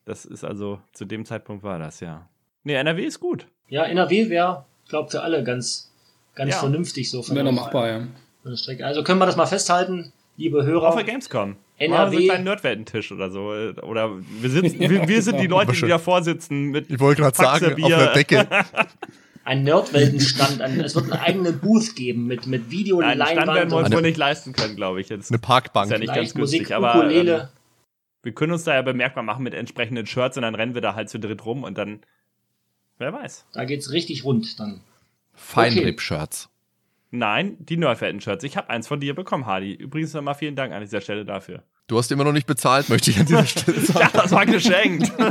Das ist also, zu dem Zeitpunkt war das, ja. Nee, NRW ist gut. Ja, NRW wäre, glaube für alle ganz, ganz Ja. vernünftig so von Wäre noch machbar, ja. Der. Also können wir das mal festhalten, liebe Hörer. Auf der Gamescom. Machen wir NRW. einen Nerdweltentisch oder so. Oder wir, sitzen, wir, wir sind die Leute, die Wahrscheinlich. davor sitzen mit Ich wollte gerade sagen, Faxerbier. auf einer Decke. ein Nerdweltenstand. Ein, es wird einen eigenen Booth geben mit, mit Video, Nein, einen Stand werden wir uns Eine- wohl nicht leisten können, glaube ich. Jetzt Eine Parkbank. ist ja nicht ganz Vielleicht günstig, Musik, aber Ukulele. ähm, wir können uns da ja bemerkbar machen mit entsprechenden Shirts und dann rennen wir da halt zu dritt rum und dann, wer weiß. Da geht's richtig rund dann. Feinripp-Shirts. Nein, die Nerdwelten-Shirts. Ich habe eins von dir bekommen, Hardy. Übrigens nochmal vielen Dank an dieser Stelle dafür. Du hast immer noch nicht bezahlt, möchte ich an dieser Stelle sagen. Ja, das war geschenkt.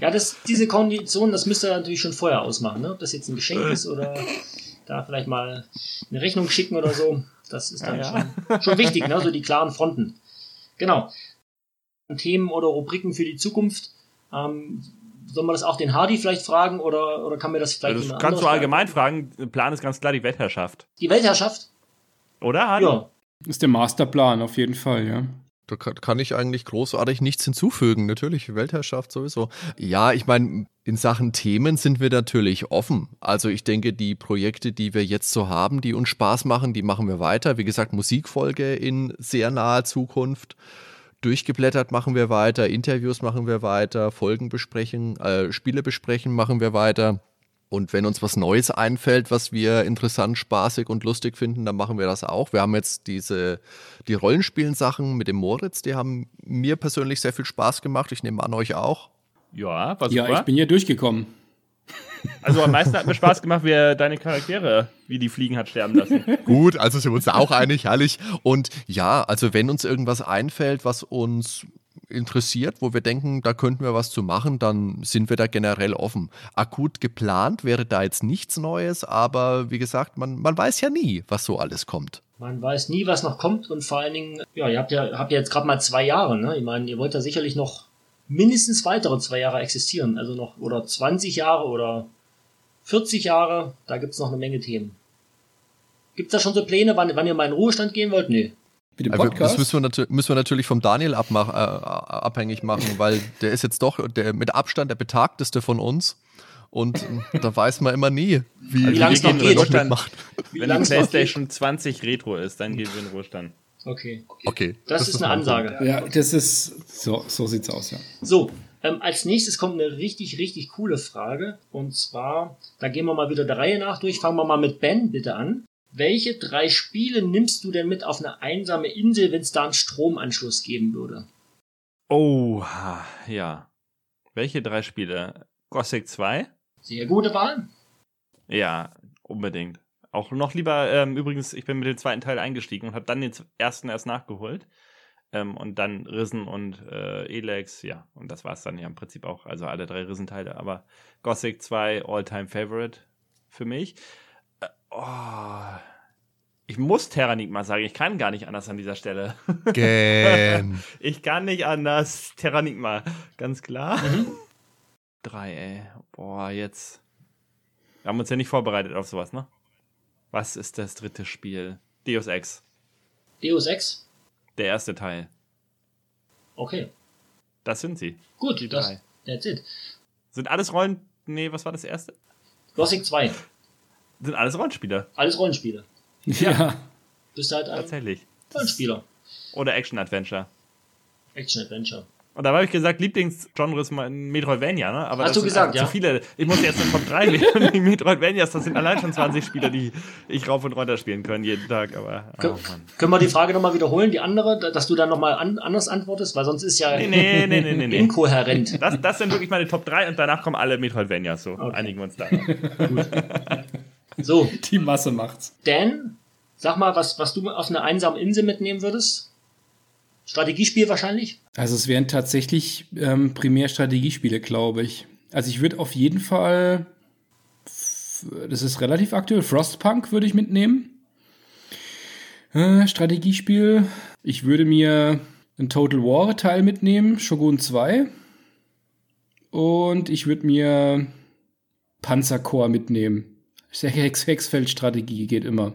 Ja, das, diese Kondition, das müsst ihr natürlich schon vorher ausmachen, ne? Ob das jetzt ein Geschenk ist oder da vielleicht mal eine Rechnung schicken oder so. Das ist dann Ja, Schon, schon wichtig, ne? So die klaren Fronten. Genau. Themen oder Rubriken für die Zukunft. Ähm, soll man das auch den Hardy vielleicht fragen oder, oder kann mir das vielleicht Also, das kannst du allgemein fragen. Der Plan ist ganz klar die Weltherrschaft. fragen? Die Weltherrschaft? Oder, Hardy? Ja. Ist der Masterplan auf jeden Fall, ja. Da kann, kann ich eigentlich großartig nichts hinzufügen. Natürlich, Weltherrschaft sowieso. Ja, ich meine, in Sachen Themen sind wir natürlich offen. Also ich denke, die Projekte, die wir jetzt so haben, die uns Spaß machen, die machen wir weiter. Wie gesagt, Musikfolge in sehr naher Zukunft. Durchgeblättert machen wir weiter, Interviews machen wir weiter, Folgen besprechen, äh, Spiele besprechen machen wir weiter. Und wenn uns was Neues einfällt, was wir interessant, spaßig und lustig finden, dann machen wir das auch. Wir haben jetzt diese, die Rollenspielen-Sachen mit dem Moritz, die haben mir persönlich sehr viel Spaß gemacht. Ich nehme an, euch auch. Ja, war Ja, ich bin ja durchgekommen. Also am meisten hat mir Spaß gemacht, wie er deine Charaktere, wie die Fliegen hat sterben lassen. Gut, also sind wir uns da auch einig, herrlich. Und ja, also wenn uns irgendwas einfällt, was uns interessiert, wo wir denken, da könnten wir was zu machen, dann sind wir da generell offen. Akut geplant wäre da jetzt nichts Neues, aber wie gesagt, man, man weiß ja nie, was so alles kommt. Man weiß nie, was noch kommt und vor allen Dingen, ja, ihr habt ja, habt ja jetzt gerade mal zwei Jahre, ne? Ich meine, ihr wollt ja sicherlich noch mindestens weitere zwei Jahre existieren. Also noch, oder 20 Jahre oder 40 Jahre, da gibt's noch eine Menge Themen. Gibt's da schon so Pläne, wann, wann ihr mal in den Ruhestand gehen wollt? Nee. Mit dem Podcast. das müssen wir, müssen wir natürlich vom Daniel abmach, äh, abhängig machen, weil der ist jetzt doch der mit Abstand der betagteste von uns. Und äh, da weiß man immer nie, wie, Wie lang's wir noch geht. Ruhestand. macht. Wie Wenn die Playstation 20 Retro ist, dann gehen wir in Ruhestand. geht? Okay. Okay. Das, ist eine Ansage. Ja, das ist, so, so sieht's aus, ja. So, ähm, als nächstes kommt eine richtig, richtig coole Frage. Und zwar, da gehen wir mal wieder der Reihe nach durch. Fangen wir mal mit Ben bitte an. Welche drei Spiele nimmst du denn mit auf eine einsame Insel, wenn es da einen Stromanschluss geben würde? Oh, ja. Welche drei Spiele? Gothic 2? Sehr gute Wahl. Ja, unbedingt. Auch noch lieber, ähm, übrigens, ich bin mit dem zweiten Teil eingestiegen und habe dann den ersten erst nachgeholt. Ähm, und dann Risen und äh, Elex, ja. Und das war es dann ja im Prinzip auch. Also alle drei Risen-Teile. Aber Gothic 2, All-Time Favorite für mich. Äh, oh, ich muss Terranigma sagen. Ich kann gar nicht anders an dieser Stelle. Gähn. Ich kann nicht anders. Terranigma, ganz klar. Mhm. Drei, ey. Boah, jetzt. Wir haben uns ja nicht vorbereitet auf sowas, ne? Was ist das dritte Spiel? Deus Ex. Deus Ex? Der erste Teil. Okay. Das sind sie. Gut, Die das, drei. that's it. Sind alles Rollen. Nee, was war das erste? Gothic 2. Sind alles Rollenspieler. Alles Rollenspiele. Ja. Bist halt ein Tatsächlich. Rollenspieler. Oder Action-Adventure. Action-Adventure. Und da habe ich gesagt, Lieblingsgenre ist mal Metroidvania, ne? Aber Hast das du sind gesagt, ja. zu viele. Ich muss jetzt eine Top 3 wählen. Die Metroidvanias, das sind allein schon 20 Spieler, die ich rauf und runter spielen können jeden Tag. Aber, oh Kön Mann. können wir die Frage nochmal wiederholen, die andere, dass du dann nochmal an anders antwortest, weil sonst ist ja Nee, nee, nee, nee, nee, nee. inkohärent. Das, das sind wirklich meine Top 3 und danach kommen alle Metroidvanias. So, Okay. einigen wir uns da. So, Die Masse macht's. Dan, sag mal, was, was du auf eine einsame Insel mitnehmen würdest? Strategiespiel wahrscheinlich? Also es wären tatsächlich ähm, primär Strategiespiele, glaube ich. Also ich würde auf jeden Fall, das ist relativ aktuell, Frostpunk würde ich mitnehmen. Äh, Strategiespiel. Ich würde mir ein Total War Teil mitnehmen, Shogun 2. Und ich würde mir Panzerkorps mitnehmen. Hex Hexfeld-Strategie geht immer.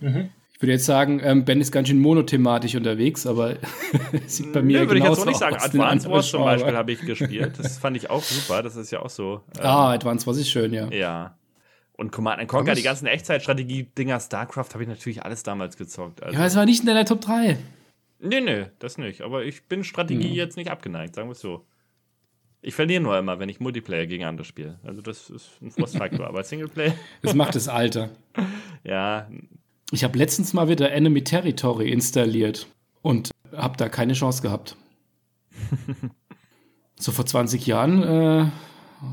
Mhm. Ich würde jetzt sagen, ähm, Ben ist ganz schön monothematisch unterwegs, aber sieht bei mir Nee, würde ich jetzt auch nicht sagen. Advance Wars zum. Beispiel habe ich gespielt. Das fand ich auch super. Das ist ja auch so. ähm, Ah, Advance Wars ist schön, ja. Ja. Und Command and Conquer, die ganzen Echtzeitstrategie-Dinger, StarCraft habe ich natürlich alles damals gezockt. Also, Ja, es war nicht in deiner Top 3. nee, nee, das nicht. Aber ich bin Strategie Mhm. jetzt nicht abgeneigt, sagen wir es so. Ich verliere nur immer, wenn ich Multiplayer gegen andere spiele. Also das ist ein Frustfaktor. Aber Singleplayer. Das macht das Alter. ja. Ich habe letztens mal wieder Enemy Territory installiert und habe da keine Chance gehabt. so vor 20 Jahren,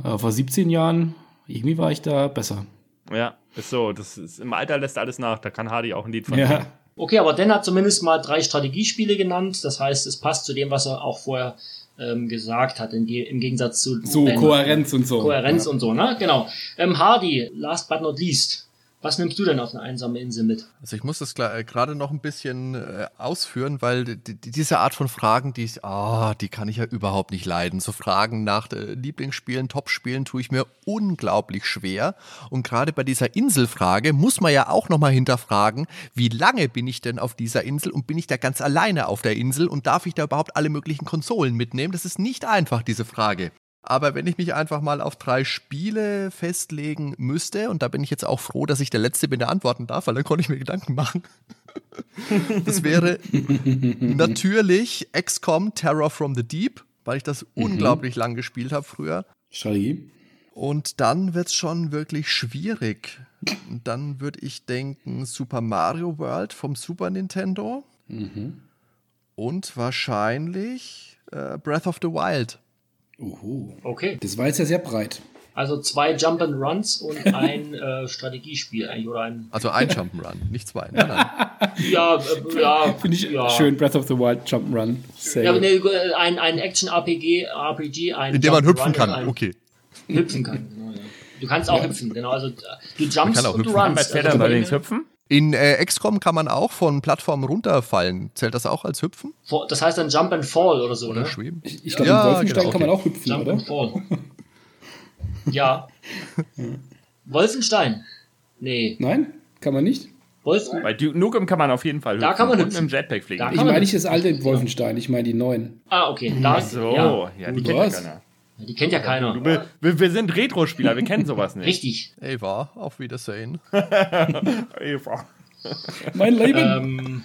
äh, vor 17 Jahren, irgendwie war ich da besser. Ja, ist so. Das ist, Im Alter lässt alles nach. Da kann Hardy auch ein Lied von Ja. Okay, aber Dan hat zumindest mal drei Strategiespiele genannt. Das heißt, es passt zu dem, was er auch vorher ähm, gesagt hat, im, Ge- im Gegensatz zu So, Ben. Kohärenz und so. Kohärenz ja. und so, ne? Genau. Ähm, Hardy, last but not least. Was nimmst du denn auf eine einsame Insel mit? Also ich muss das äh, gerade noch ein bisschen äh, ausführen, weil die, die, diese Art von Fragen, die ich, ah, die kann ich ja überhaupt nicht leiden. So Fragen nach äh, Lieblingsspielen, Topspielen tue ich mir unglaublich schwer. Und gerade bei dieser Inselfrage muss man ja auch nochmal hinterfragen, wie lange bin ich denn auf dieser Insel und bin ich da ganz alleine auf der Insel und darf ich da überhaupt alle möglichen Konsolen mitnehmen? Das ist nicht einfach, diese Frage. Aber wenn ich mich einfach mal auf drei Spiele festlegen müsste, und da bin ich jetzt auch froh, dass ich der Letzte bin, der antworten darf, weil dann konnte ich mir Gedanken machen. Das wäre natürlich XCOM Terror from the Deep, weil ich das unglaublich lang gespielt habe früher. Strategie. Und dann wird es schon wirklich schwierig. Und dann würde ich denken Super Mario World vom Super Nintendo. Und wahrscheinlich äh, Breath of the Wild. Uhu. Okay. Das war jetzt ja sehr breit. Also zwei Jump and Runs und ein äh, Strategiespiel eigentlich oder ein Also ein Jump'n'Run, nicht zwei. Nein, nein. ja äh, ja Finde ich ja. schön, Breath of the Wild, Jump'n'Run. Sehr Ja, aber gut. nee, ein, ein Action RPG, RPG, ein In dem man Jump and hüpfen Run kann. Okay. Hüpfen kann. Genau, ja. Du kannst auch hüpfen, genau. Also äh, du jumpst kann auch und du hüpfen. Bei runst. Pferdern Also, allerdings hüpfen. In äh, XCOM kann man auch von Plattformen runterfallen. Zählt das auch als Hüpfen das heißt dann Jump and Fall oder so, oder ne? Schweben? Ich, ich glaube, Ja, in Wolfenstein genau, kann man okay. auch hüpfen, Jump oder? and Fall. ja. Wolfenstein. Nee. Nein? Kann man nicht? Wolfen. Bei Duke Nukem kann man auf jeden Fall hüpfen. Da kann man Und hüpfen. mit dem Jetpack fliegen. Da Ich kann man meine nicht das alte Wolfenstein, ich meine die neuen. Ah, okay. Da, so, ja. ja, die kennt ja keiner. Die kennt ja keiner. Du, wir, wir, sind Retro-Spieler, wir kennen sowas nicht. Richtig. Eva, auf Wiedersehen. Eva. Mein Leben! Ähm,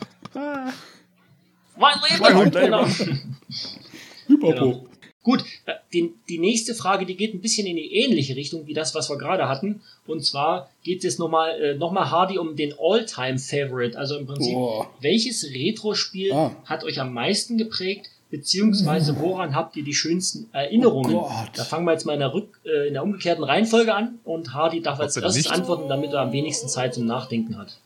mein Leben, Mein genau. Hyperpo. Gut, die, die nächste Frage, die geht ein bisschen in die ähnliche Richtung wie das, was wir gerade hatten. Und zwar geht es jetzt nochmal äh, noch mal Hardy um den All-Time-Favorite. Also im Prinzip, Boah. welches Retro-Spiel Ah. hat euch am meisten geprägt? Beziehungsweise woran habt ihr die schönsten Erinnerungen? Oh da fangen wir jetzt mal in der, Rück, äh, in der umgekehrten Reihenfolge an und Hardy darf als erstes antworten, damit er am wenigsten Zeit zum Nachdenken hat.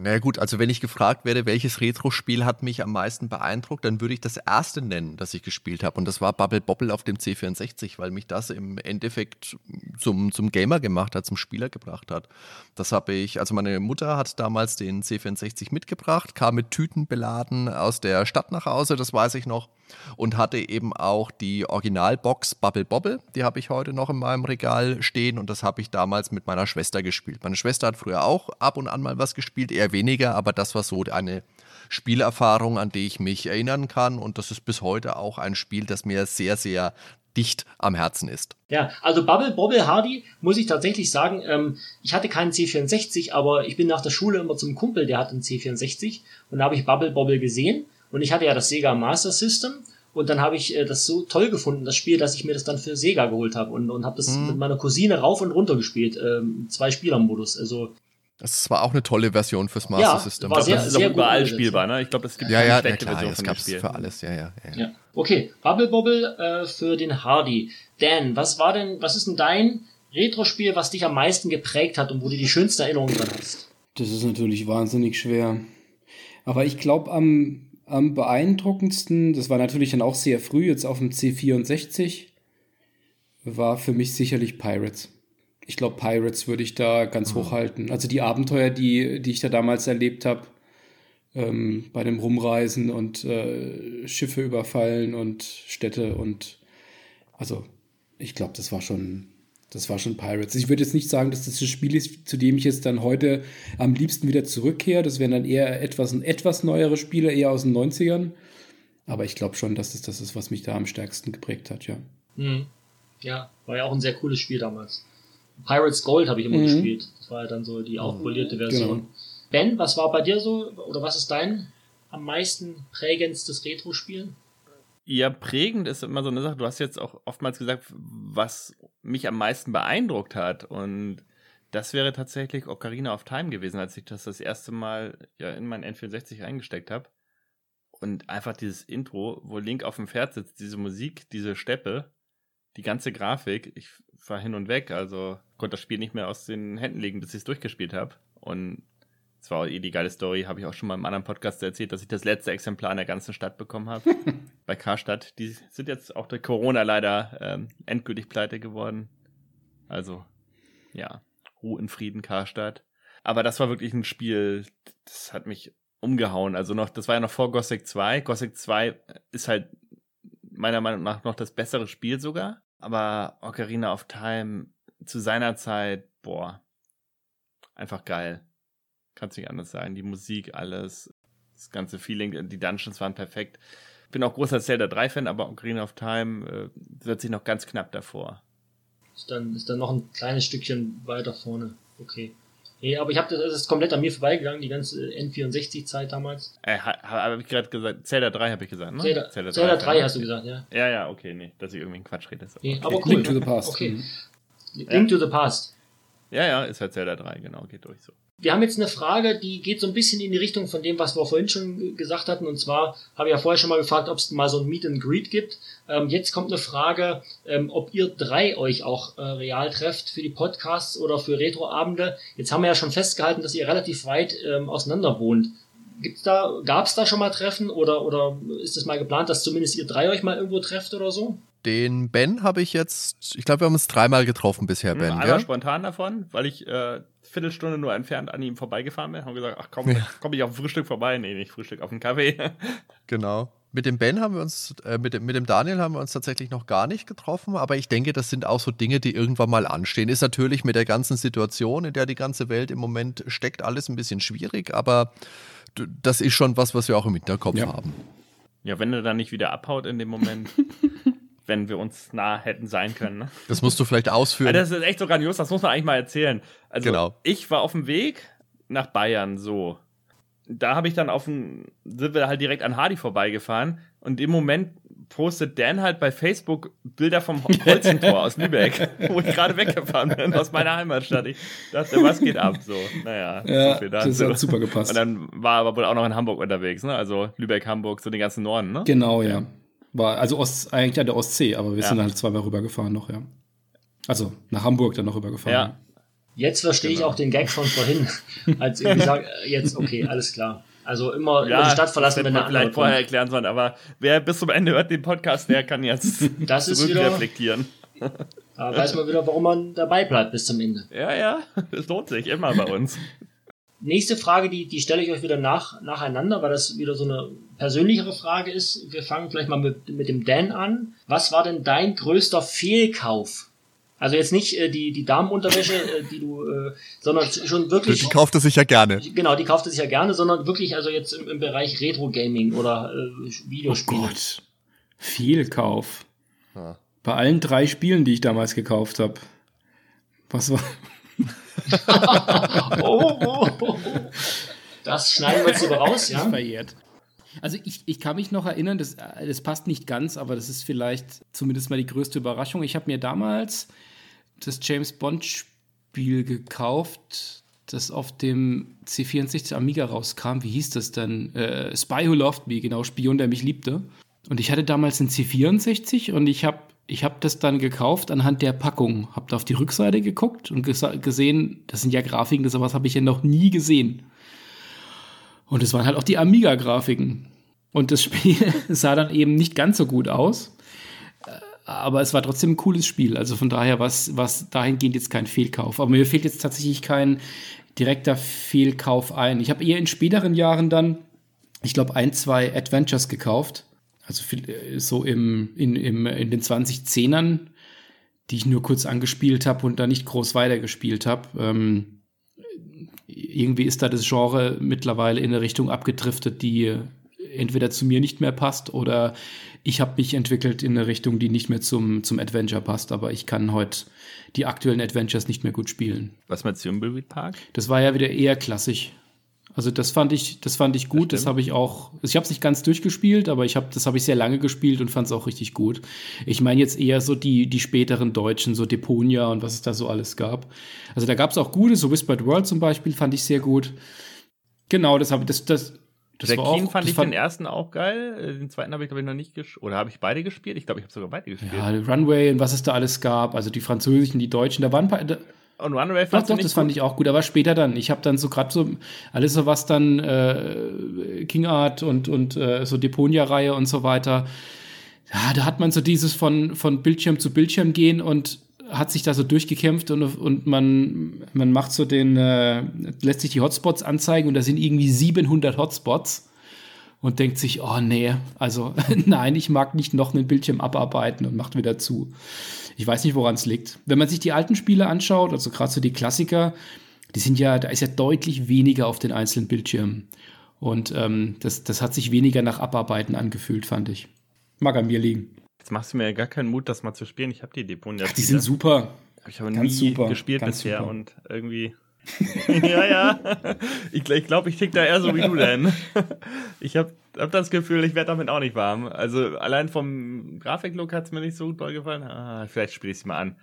Na gut, also wenn ich gefragt werde, welches Retro-Spiel hat mich am meisten beeindruckt, dann würde ich das erste nennen, das ich gespielt habe. Und das war Bubble Bobble auf dem C64, weil mich das im Endeffekt zum, zum Gamer gemacht hat, zum Spieler gebracht hat. Das habe ich, also meine Mutter hat damals den C64 mitgebracht, kam mit Tüten beladen aus der Stadt nach Hause, das weiß ich noch. Und hatte eben auch die Originalbox Bubble Bobble, die habe ich heute noch in meinem Regal stehen und das habe ich damals mit meiner Schwester gespielt. Meine Schwester hat früher auch ab und an mal was gespielt, eher weniger, aber das war so eine Spielerfahrung, an die ich mich erinnern kann und das ist bis heute auch ein Spiel, das mir sehr, sehr dicht am Herzen ist. Ja, also Bubble Bobble Hardy, muss ich tatsächlich sagen, ähm, ich hatte keinen C64, aber ich bin nach der Schule immer zum Kumpel, der hat einen C64 und da habe ich Bubble Bobble gesehen und ich hatte ja das Sega Master System und dann habe ich äh, das so toll gefunden, das Spiel, dass ich mir das dann für Sega geholt habe und, und habe das mit meiner Cousine rauf und runter gespielt, ähm, zwei Spieler-Modus, also Das war auch eine tolle Version fürs Master Ja, System. war sehr- das ist auch sehr gut überall spielbar, ne? Ich glaube, es gibt ja, keine ja, ja schlechte klar, Version das Spiel. für alles, ja, ja. ja. Ja. Okay, Bubble Bobble äh, für den Hardy. Dan, was war denn, was ist denn dein Retro-Spiel, was dich am meisten geprägt hat und wo du die schönste Erinnerung dran hast? Das ist natürlich wahnsinnig schwer. Aber ich glaube, am, am beeindruckendsten, das war natürlich dann auch sehr früh, jetzt auf dem C64, war für mich sicherlich Pirates. Ich glaube, Pirates würde ich da ganz hoch halten. Also die Abenteuer, die, die ich da damals erlebt habe, ähm, bei dem Rumreisen und äh, Schiffe überfallen und Städte und also ich glaube, das war schon, das war schon Pirates. Ich würde jetzt nicht sagen, dass das das Spiel ist, zu dem ich jetzt dann heute am liebsten wieder zurückkehre. Das wären dann eher etwas, etwas neuere Spiele, eher aus den 90ern. Aber ich glaube schon, dass das das ist, was mich da am stärksten geprägt hat, ja. Hm. Ja, war ja auch ein sehr cooles Spiel damals. Pirates Gold habe ich immer Mhm. gespielt. Das war ja dann so die aufpolierte Version. Genau. Ben, was war bei dir so, oder was ist dein am meisten prägendstes Retro-Spiel? Ja, prägend ist immer so eine Sache. Du hast jetzt auch oftmals gesagt, was mich am meisten beeindruckt hat. Und das wäre tatsächlich Ocarina of Time gewesen, als ich das das erste Mal ja in mein N64 eingesteckt habe. Und einfach dieses Intro, wo Link auf dem Pferd sitzt, diese Musik, diese Steppe, die ganze Grafik, ich war hin und weg. Also konnte das Spiel nicht mehr aus den Händen legen, bis ich es durchgespielt habe. Und es war eh die geile Story, habe ich auch schon mal im anderen Podcast erzählt, dass ich das letzte Exemplar in der ganzen Stadt bekommen habe. bei Karstadt. Die sind jetzt auch durch Corona leider ähm, endgültig pleite geworden. Also, ja, Ruhe in Frieden, Karstadt. Aber das war wirklich ein Spiel, das hat mich umgehauen. Also noch, das war ja noch vor Gothic 2. Gothic 2 ist halt meiner Meinung nach noch das bessere Spiel sogar. Aber Ocarina of Time zu seiner Zeit, boah, einfach geil. Kannst nicht anders sagen. Die Musik, alles, das ganze Feeling, die Dungeons waren perfekt. Bin auch großer Zelda 3-Fan, aber Ocarina of Time äh, wird sich noch ganz knapp davor. Ist dann, ist dann noch ein kleines Stückchen weiter vorne. Okay. Nee, aber ich habe das, das ist komplett an mir vorbeigegangen, die ganze N64-Zeit damals. Äh, habe hab ich gerade gesagt, Zelda 3 habe ich gesagt, ne? Zelda, Zelda 3, Zelda 3 hast du gesagt, ja. Ja, ja, okay, nee, dass ich irgendwie einen Quatsch rede. Nee, okay. aber cool. Link to the Past. Okay. Mhm. Link ja. to the Past. Ja, ja, ist halt Zelda 3, genau, geht durch so. Wir haben jetzt eine Frage, die geht so ein bisschen in die Richtung von dem, was wir vorhin schon gesagt hatten. Und zwar habe ich ja vorher schon mal gefragt, ob es mal so ein Meet and Greet gibt. Ähm, jetzt kommt eine Frage, ähm, ob ihr drei euch auch äh, real trefft für die Podcasts oder für Retroabende. Jetzt haben wir ja schon festgehalten, dass ihr relativ weit ähm, auseinander wohnt. Gibt's da, gab's da schon mal Treffen oder, oder ist es mal geplant, dass zumindest ihr drei euch mal irgendwo trefft oder so? Den Ben habe ich jetzt, ich glaube, wir haben uns dreimal getroffen bisher, hm, Ben. Einmal spontan davon, weil ich äh, Viertelstunde nur entfernt an ihm vorbeigefahren bin. Haben gesagt, ach komm, ja. komme ich auf ein Frühstück vorbei. Nee, nicht Frühstück, auf einen Kaffee. genau. Mit dem Ben haben wir uns, äh, mit, dem, mit dem Daniel haben wir uns tatsächlich noch gar nicht getroffen, aber ich denke, das sind auch so Dinge, die irgendwann mal anstehen. Ist natürlich mit der ganzen Situation, in der die ganze Welt im Moment steckt, alles ein bisschen schwierig, aber das ist schon was, was wir auch im Hinterkopf ja. haben. Ja, wenn er dann nicht wieder abhaut in dem Moment. wenn wir uns nah hätten sein können. Ne? Das musst du vielleicht ausführen. Also das ist echt so grandios, das muss man eigentlich mal erzählen. Also genau. ich war auf dem Weg nach Bayern so. Da habe ich dann auf dem, sind wir halt direkt an Hardy vorbeigefahren und im Moment postet Dan halt bei Facebook Bilder vom Holzentor aus Lübeck, wo ich gerade weggefahren bin aus meiner Heimatstadt. Ich dachte, was geht ab? So, naja, ja, so. Das hat super gepasst. Und dann war aber wohl auch noch in Hamburg unterwegs, ne? Also Lübeck, Hamburg, so den ganzen Norden, ne? Genau, ja. War also Ost, eigentlich an der Ostsee, aber wir ja. sind halt zweimal rübergefahren noch, ja. Also nach Hamburg dann noch rübergefahren. Ja. Jetzt verstehe genau. ich auch den Gag von vorhin, als ich gesagt, äh, jetzt okay, alles klar. Also immer, ja, immer die Stadt verlassen, wenn der vielleicht vorher erklären sollen, aber wer bis zum Ende hört den Podcast, der kann jetzt das ist wieder, reflektieren. Da weiß man wieder, warum man dabei bleibt bis zum Ende. Ja, ja, es lohnt sich immer bei uns. Nächste Frage, die, die stelle ich euch wieder nach, nacheinander, weil das wieder so eine persönlichere Frage ist. Wir fangen vielleicht mal mit, mit dem Dan an. Was war denn dein größter Fehlkauf? Also jetzt nicht äh, die, die Damenunterwäsche, äh, die du, äh, sondern schon wirklich. Die kauft er sich ja gerne. Genau, die kauft er sich ja gerne, sondern wirklich also jetzt im, im Bereich Retro-Gaming oder äh, Videospiele. Oh Gott. Fehlkauf. Ja. Bei allen drei Spielen, die ich damals gekauft habe. Was war, oh, oh, oh, Das schneiden wir jetzt lieber raus, ja? Verjährt. Also ich, ich kann mich noch erinnern, das, das passt nicht ganz, aber das ist vielleicht zumindest mal die größte Überraschung. Ich habe mir damals das James Bond Spiel gekauft, das auf dem C64 Amiga rauskam. Wie hieß das denn? Äh, Spy Who Loved Me, genau, Spion, der mich liebte. Und ich hatte damals einen C64 und ich habe ich habe das dann gekauft anhand der Packung. Habe da auf die Rückseite geguckt und gesehen, das sind ja Grafiken, das sowas habe ich ja noch nie gesehen. Und es waren halt auch die Amiga-Grafiken. Und das Spiel sah dann eben nicht ganz so gut aus. Aber es war trotzdem ein cooles Spiel. Also von daher war es dahingehend jetzt kein Fehlkauf. Aber mir fehlt jetzt tatsächlich kein direkter Fehlkauf ein. Ich habe eher in späteren Jahren dann, ich glaube, ein, zwei Adventures gekauft also äh, so im, in, im, in den 2010ern, die ich nur kurz angespielt habe und da nicht groß weitergespielt habe. Ähm, irgendwie ist da das Genre mittlerweile in eine Richtung abgedriftet, die entweder zu mir nicht mehr passt oder ich habe mich entwickelt in eine Richtung, die nicht mehr zum, zum Adventure passt, aber ich kann heute die aktuellen Adventures nicht mehr gut spielen. Was mit Thimbleweed Park? Das war ja wieder eher klassisch. Also das fand ich, das fand ich gut. Das, Das habe ich auch. Ich habe es nicht ganz durchgespielt, aber ich habe, das habe ich sehr lange gespielt und fand es auch richtig gut. Ich meine jetzt eher so die die späteren Deutschen, so Deponia und was es da so alles gab. Also da gab es auch gute, so Whispered World zum Beispiel fand ich sehr gut. Genau, das habe das das. Das Der war auch, fand ich den ersten auch geil. Äh, Den zweiten habe ich, glaube ich, noch nicht gespielt. Oder habe ich beide gespielt? Ich glaube, ich habe sogar beide gespielt. ja, Runway und was es da alles gab, also die französischen, die deutschen, da waren ein paar, Und Runaway Doch, du doch, nicht das fand gut? ich auch gut, aber später dann. Ich habe dann so gerade so alles so was dann äh, King Art und und äh, so Deponia-Reihe und so weiter. Ja, da hat man so dieses von von Bildschirm zu Bildschirm gehen und hat sich da so durchgekämpft und, und man, man macht so den, äh, lässt sich die Hotspots anzeigen und da sind irgendwie 700 Hotspots und denkt sich, oh nee, also nein, ich mag nicht noch einen Bildschirm abarbeiten und macht wieder zu. Ich weiß nicht, woran es liegt. Wenn man sich die alten Spiele anschaut, also gerade so die Klassiker, die sind ja, da ist ja deutlich weniger auf den einzelnen Bildschirmen. Und ähm, das, das hat sich weniger nach Abarbeiten angefühlt, fand ich. Mag an mir liegen. Jetzt machst du mir ja gar keinen Mut, das mal zu spielen. Ich habe die Deponia. Ach, die sind super. Ich habe nie super, gespielt ganz bisher super. und irgendwie. ja, ja. Ich, ich glaube, ich tick da eher so wie du denn. Ich habe hab das Gefühl, ich werde damit auch nicht warm. Also allein vom Grafiklook hat es mir nicht so doll gefallen. Ah, vielleicht spiele ich es mal an.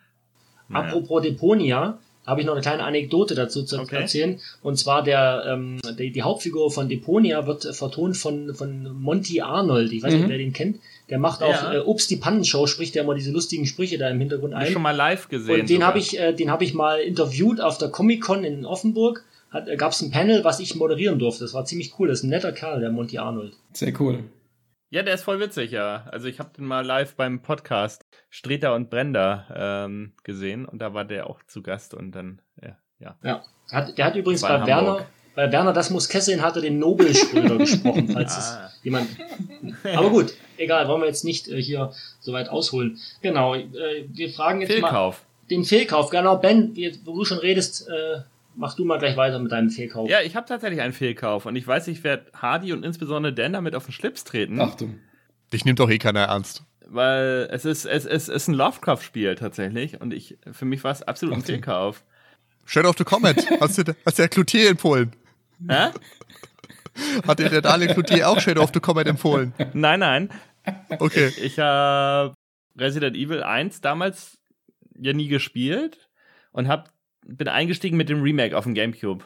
Naja. Apropos Deponia, habe ich noch eine kleine Anekdote dazu zu Okay. erzählen. Und zwar der, ähm, die, die Hauptfigur von Deponia wird vertont von, von Monty Arnold. Ich weiß nicht, Mhm. wer den kennt. Der macht auch Ja. äh, Ups, die Pannenshow, spricht ja immer diese lustigen Sprüche da im Hintergrund Hab ich ein. schon mal live gesehen. Und den habe ich, äh, den habe ich mal interviewt auf der Comic Con in Offenburg. Hat, äh, gab es ein Panel, was ich moderieren durfte. Das war ziemlich cool. Das ist ein netter Kerl, der Monty Arnold. Sehr cool. Ja, der ist voll witzig, ja. Also ich habe den mal live beim Podcast Streter und Brenda ähm, gesehen und da war der auch zu Gast und dann, ja. ja. Ja. Hat, der hat übrigens bei Werner. Bei Werner, das muss Kesseln, hat er den Nobelschröder gesprochen, falls Ah. es jemand. Aber gut, egal, wollen wir jetzt nicht äh, hier so weit ausholen. Genau, äh, wir fragen jetzt mal Fehlkauf. den Fehlkauf. Genau, Ben, wo du schon redest, äh, mach du mal gleich weiter mit deinem Fehlkauf. Ja, ich habe tatsächlich einen Fehlkauf und ich weiß, ich werde Hardy und insbesondere Dan damit auf den Schlips treten, Achtung. Dich nimmt doch eh keiner ernst. weil es ist, es, es ist ein Lovecraft-Spiel tatsächlich und ich, für mich war es absolut ein Achtung. Fehlkauf. Shadow of the Comet. Hast du, hast du der Cloutier empfohlen? Hä? Hat dir der Daniel Cloutier auch Shadow of the Comet empfohlen? Nein, nein. Okay. Ich habe Resident Evil 1 damals ja nie gespielt und hab, bin eingestiegen mit dem Remake auf dem GameCube.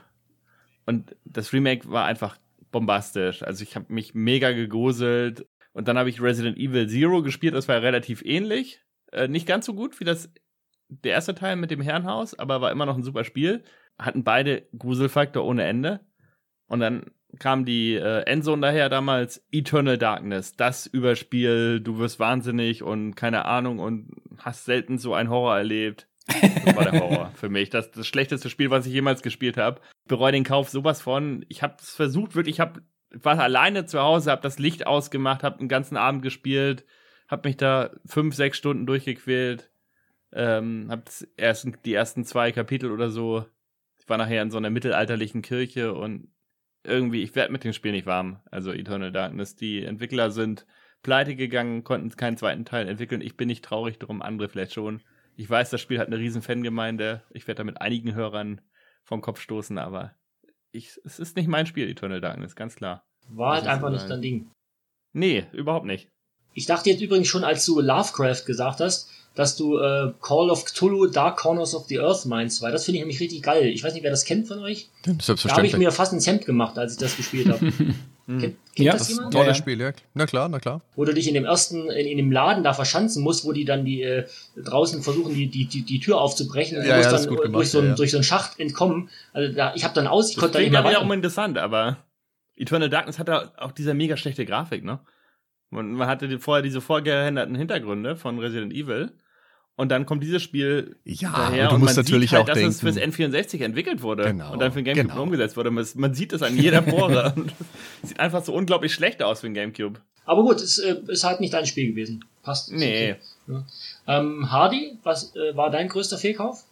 Und das Remake war einfach bombastisch. Also ich habe mich mega gegruselt. Und dann habe ich Resident Evil Zero gespielt. Das war relativ ähnlich. Äh, nicht ganz so gut wie das der erste Teil mit dem Herrenhaus, aber war immer noch ein super Spiel. Hatten beide Gruselfaktor ohne Ende. Und dann kam die äh, Endzone daher damals, Eternal Darkness, das Überspiel, du wirst wahnsinnig und keine Ahnung und hast selten so einen Horror erlebt. Das war der Horror für mich. Das das schlechteste Spiel, was ich jemals gespielt habe. Bereue den Kauf sowas von. Ich habe es versucht, wirklich, ich hab, war alleine zu Hause, habe das Licht ausgemacht, habe den ganzen Abend gespielt, habe mich da fünf, sechs Stunden durchgequält. Ähm, hab erst die ersten zwei Kapitel oder so. Ich war nachher in so einer mittelalterlichen Kirche und irgendwie, ich werde mit dem Spiel nicht warm. Also Eternal Darkness. Die Entwickler sind pleite gegangen, konnten keinen zweiten Teil entwickeln. Ich bin nicht traurig drum, andere vielleicht schon. Ich weiß, das Spiel hat eine riesen Fangemeinde. Ich werde da mit einigen Hörern vom Kopf stoßen, aber ich, es ist nicht mein Spiel, Eternal Darkness, ganz klar. War halt einfach nicht dein Ding. Nee, überhaupt nicht. Ich dachte jetzt übrigens schon, als du Lovecraft gesagt hast, dass du äh, Call of Cthulhu Dark Corners of the Earth meinst, weil das finde ich nämlich richtig geil. Ich weiß nicht, wer das kennt von euch. Da habe ich Selbstverständlich. mir fast ins Hemd gemacht, als ich das gespielt habe. kennt kennt Ja, das das- jemand? Ja, Tolles ja. Spiel, ja. Na klar, na klar. Wo du dich in dem ersten, in, in dem Laden da verschanzen musst, wo die dann die äh, draußen versuchen, die, die, die, die Tür aufzubrechen und Ja, du musst ja, das dann ist gut durch, gemacht, so ja. durch so einen Schacht entkommen. Also da, ich habe dann aus, ich Das konnte da nicht mehr aber weiter. wiederum interessant, aber Eternal Darkness hatte auch diese mega schlechte Grafik, ne? Man, man hatte die, vorher diese vorgerenderten Hintergründe von Resident Evil und dann kommt dieses Spiel Ja, daher aber du und musst man natürlich sieht halt, auch dass es denken- fürs N64 entwickelt wurde Genau, und dann für den Gamecube genau. umgesetzt wurde. Man, sieht es an jeder Pore. und es sieht einfach so unglaublich schlecht aus für den Gamecube. Aber gut, es äh, ist halt nicht dein Spiel gewesen. Passt. Nee. okay. Ja. Ähm, Hardy, was äh, war dein größter Fehlkauf?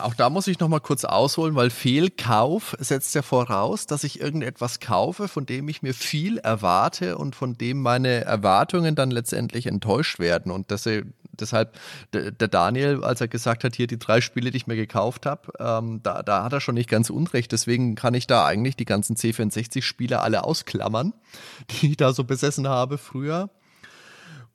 Auch da muss ich noch mal kurz ausholen, weil Fehlkauf setzt ja voraus, dass ich irgendetwas kaufe, von dem ich mir viel erwarte und von dem meine Erwartungen dann letztendlich enttäuscht werden. Und das, deshalb, der, Daniel, als er gesagt hat, hier die drei Spiele, die ich mir gekauft habe, ähm, da, da hat er schon nicht ganz unrecht. Deswegen kann ich da eigentlich die ganzen C64-Spiele alle ausklammern, die ich da so besessen habe früher.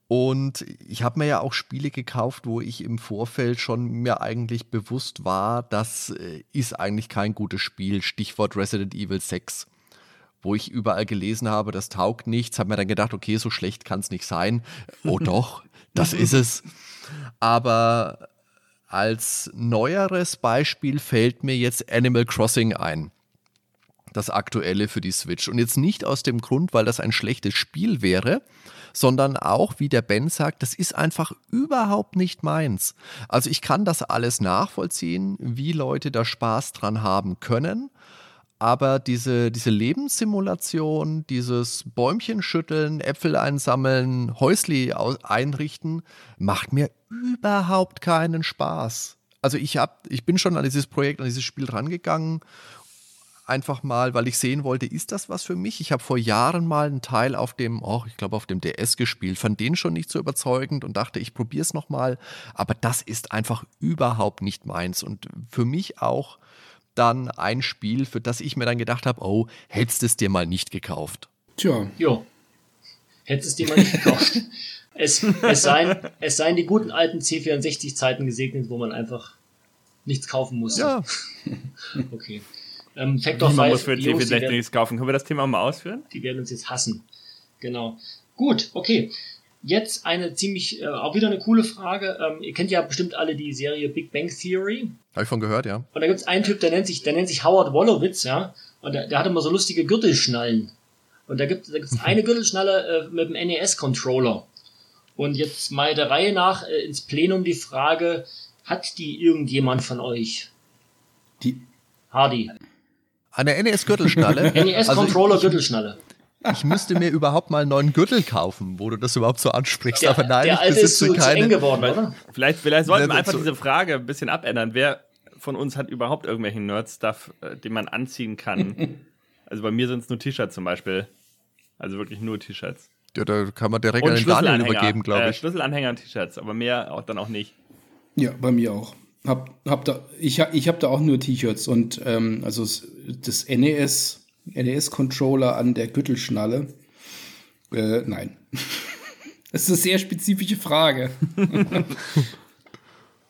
Und ich habe mir ja auch Spiele gekauft, wo ich im Vorfeld schon mir eigentlich bewusst war, das äh, ist eigentlich kein gutes Spiel. Stichwort Resident Evil 6 wo ich überall gelesen habe, das taugt nichts, habe mir dann gedacht, okay, so schlecht kann es nicht sein. Oh doch, das ist es. Aber als neueres Beispiel fällt mir jetzt Animal Crossing ein. Das aktuelle für die Switch. Und jetzt nicht aus dem Grund, weil das ein schlechtes Spiel wäre, sondern auch, wie der Ben sagt, das ist einfach überhaupt nicht meins. Also ich kann das alles nachvollziehen, wie Leute da Spaß dran haben können. Aber diese, diese Lebenssimulation, dieses Bäumchen schütteln, Äpfel einsammeln, Häusli einrichten, macht mir überhaupt keinen Spaß. Also ich, hab, ich bin schon an dieses Projekt, an dieses Spiel rangegangen, einfach mal, weil ich sehen wollte, ist das was für mich? Ich habe vor Jahren mal einen Teil auf dem, oh, ich glaube auf dem DS gespielt, fand den schon nicht so überzeugend und dachte, ich probiere es nochmal. Aber das ist einfach überhaupt nicht meins und für mich auch dann ein Spiel, für das ich mir dann gedacht habe, oh, hättest es dir mal nicht gekauft. Tja. Jo. Hättest es dir mal nicht gekauft. es, es, seien, es seien die guten alten C64-Zeiten gesegnet, wo man einfach nichts kaufen musste. Ja. okay. Ähm, Factor 5. Man muss für C64 nichts kaufen. Können wir das Thema mal ausführen? Die werden uns jetzt hassen. Genau. Gut, okay. Jetzt eine ziemlich, äh, auch wieder eine coole Frage. Ähm, ihr kennt ja bestimmt alle die Serie Big Bang Theory. Habe ich von gehört, ja. Und da gibt es einen Typ, der nennt sich, der nennt sich Howard Wolowitz, ja. Und der, der hat immer so lustige Gürtelschnallen. Und da gibt es da gibt's eine Gürtelschnalle äh, mit dem NES-Controller. Und jetzt mal der Reihe nach äh, ins Plenum die Frage, hat die irgendjemand von euch? Die Hardy. Eine NES-Gürtelschnalle? NES-Controller-Gürtelschnalle. Ich müsste mir überhaupt mal einen neuen Gürtel kaufen, wo du das überhaupt so ansprichst. Der, aber nein, der ich alte besitze ist zu, keine. Zu eng geworden, oder? Vielleicht, vielleicht sollten wir einfach diese Frage ein bisschen abändern. Wer von uns hat überhaupt irgendwelchen Nerd-Stuff, äh, den man anziehen kann? also bei mir sind es nur T-Shirts zum Beispiel. Also wirklich nur T-Shirts. Ja, da kann man direkt und an den Daniel übergeben, glaube äh, ich. Äh, Schlüsselanhänger und T-Shirts, aber mehr auch dann auch nicht. Ja, bei mir auch. Hab, hab da, ich ich habe da auch nur T-Shirts und ähm, also das NES, NES-Controller an der Gürtelschnalle äh, nein. Das ist eine sehr spezifische Frage.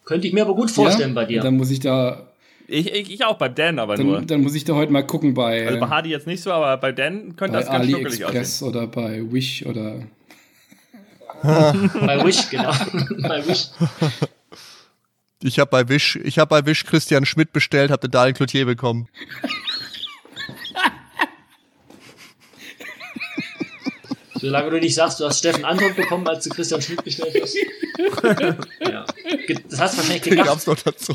Könnte ich mir aber gut vorstellen ja? bei dir. Dann muss ich da. Ich, ich, ich auch, bei Dan aber dann, nur. Dann muss ich da heute mal gucken bei. Also bei Hardy jetzt nicht so, aber bei Dan könnte das ganz schnuckelig aussehen. oder bei Wish oder. bei Wish, genau. bei Wish. Ich habe bei Wish, ich habe bei Wish Christian Schmidt bestellt, habe den Daniel Cloutier bekommen. Solange du nicht sagst, du hast Steffen Anton bekommen, als du Christian Schmidt bestellt hast. ja. Das hast du wahrscheinlich gedacht. Gab's noch dazu.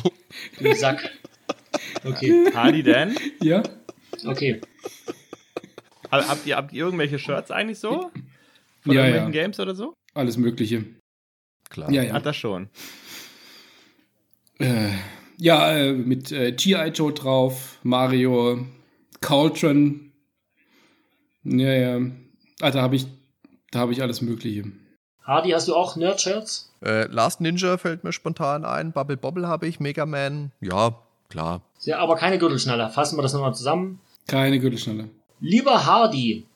Du Sack. Okay. Hardy Dan? Ja. Okay. Habt ihr, habt ihr irgendwelche Shirts eigentlich so? Von ja, irgendwelchen ja. Games oder so? Alles Mögliche. Klar. Ja, ja. Hat das schon. Äh, ja, äh, mit äh, G.I. Joe drauf, Mario, Cauldron. Ja, ja. Ah, da habe ich, da ich alles Mögliche. Hardy, hast du auch Nerd-Shirts? Äh, Last Ninja fällt mir spontan ein. Bubble Bobble habe ich. Mega Man. Ja, klar. Ja, aber keine Gürtelschnalle. Fassen wir das nochmal zusammen. Keine Gürtelschnalle. Lieber Hardy,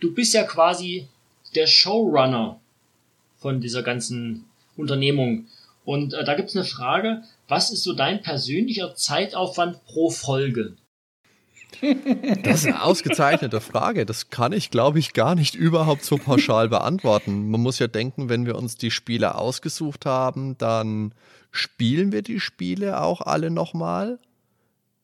du bist ja quasi der Showrunner von dieser ganzen Unternehmung. Und äh, da gibt es eine Frage, was ist so dein persönlicher Zeitaufwand pro Folge? Das ist eine ausgezeichnete Frage. Das kann ich, glaube ich, gar nicht überhaupt so pauschal beantworten. Man muss ja denken, wenn wir uns die Spiele ausgesucht haben, dann spielen wir die Spiele auch alle nochmal.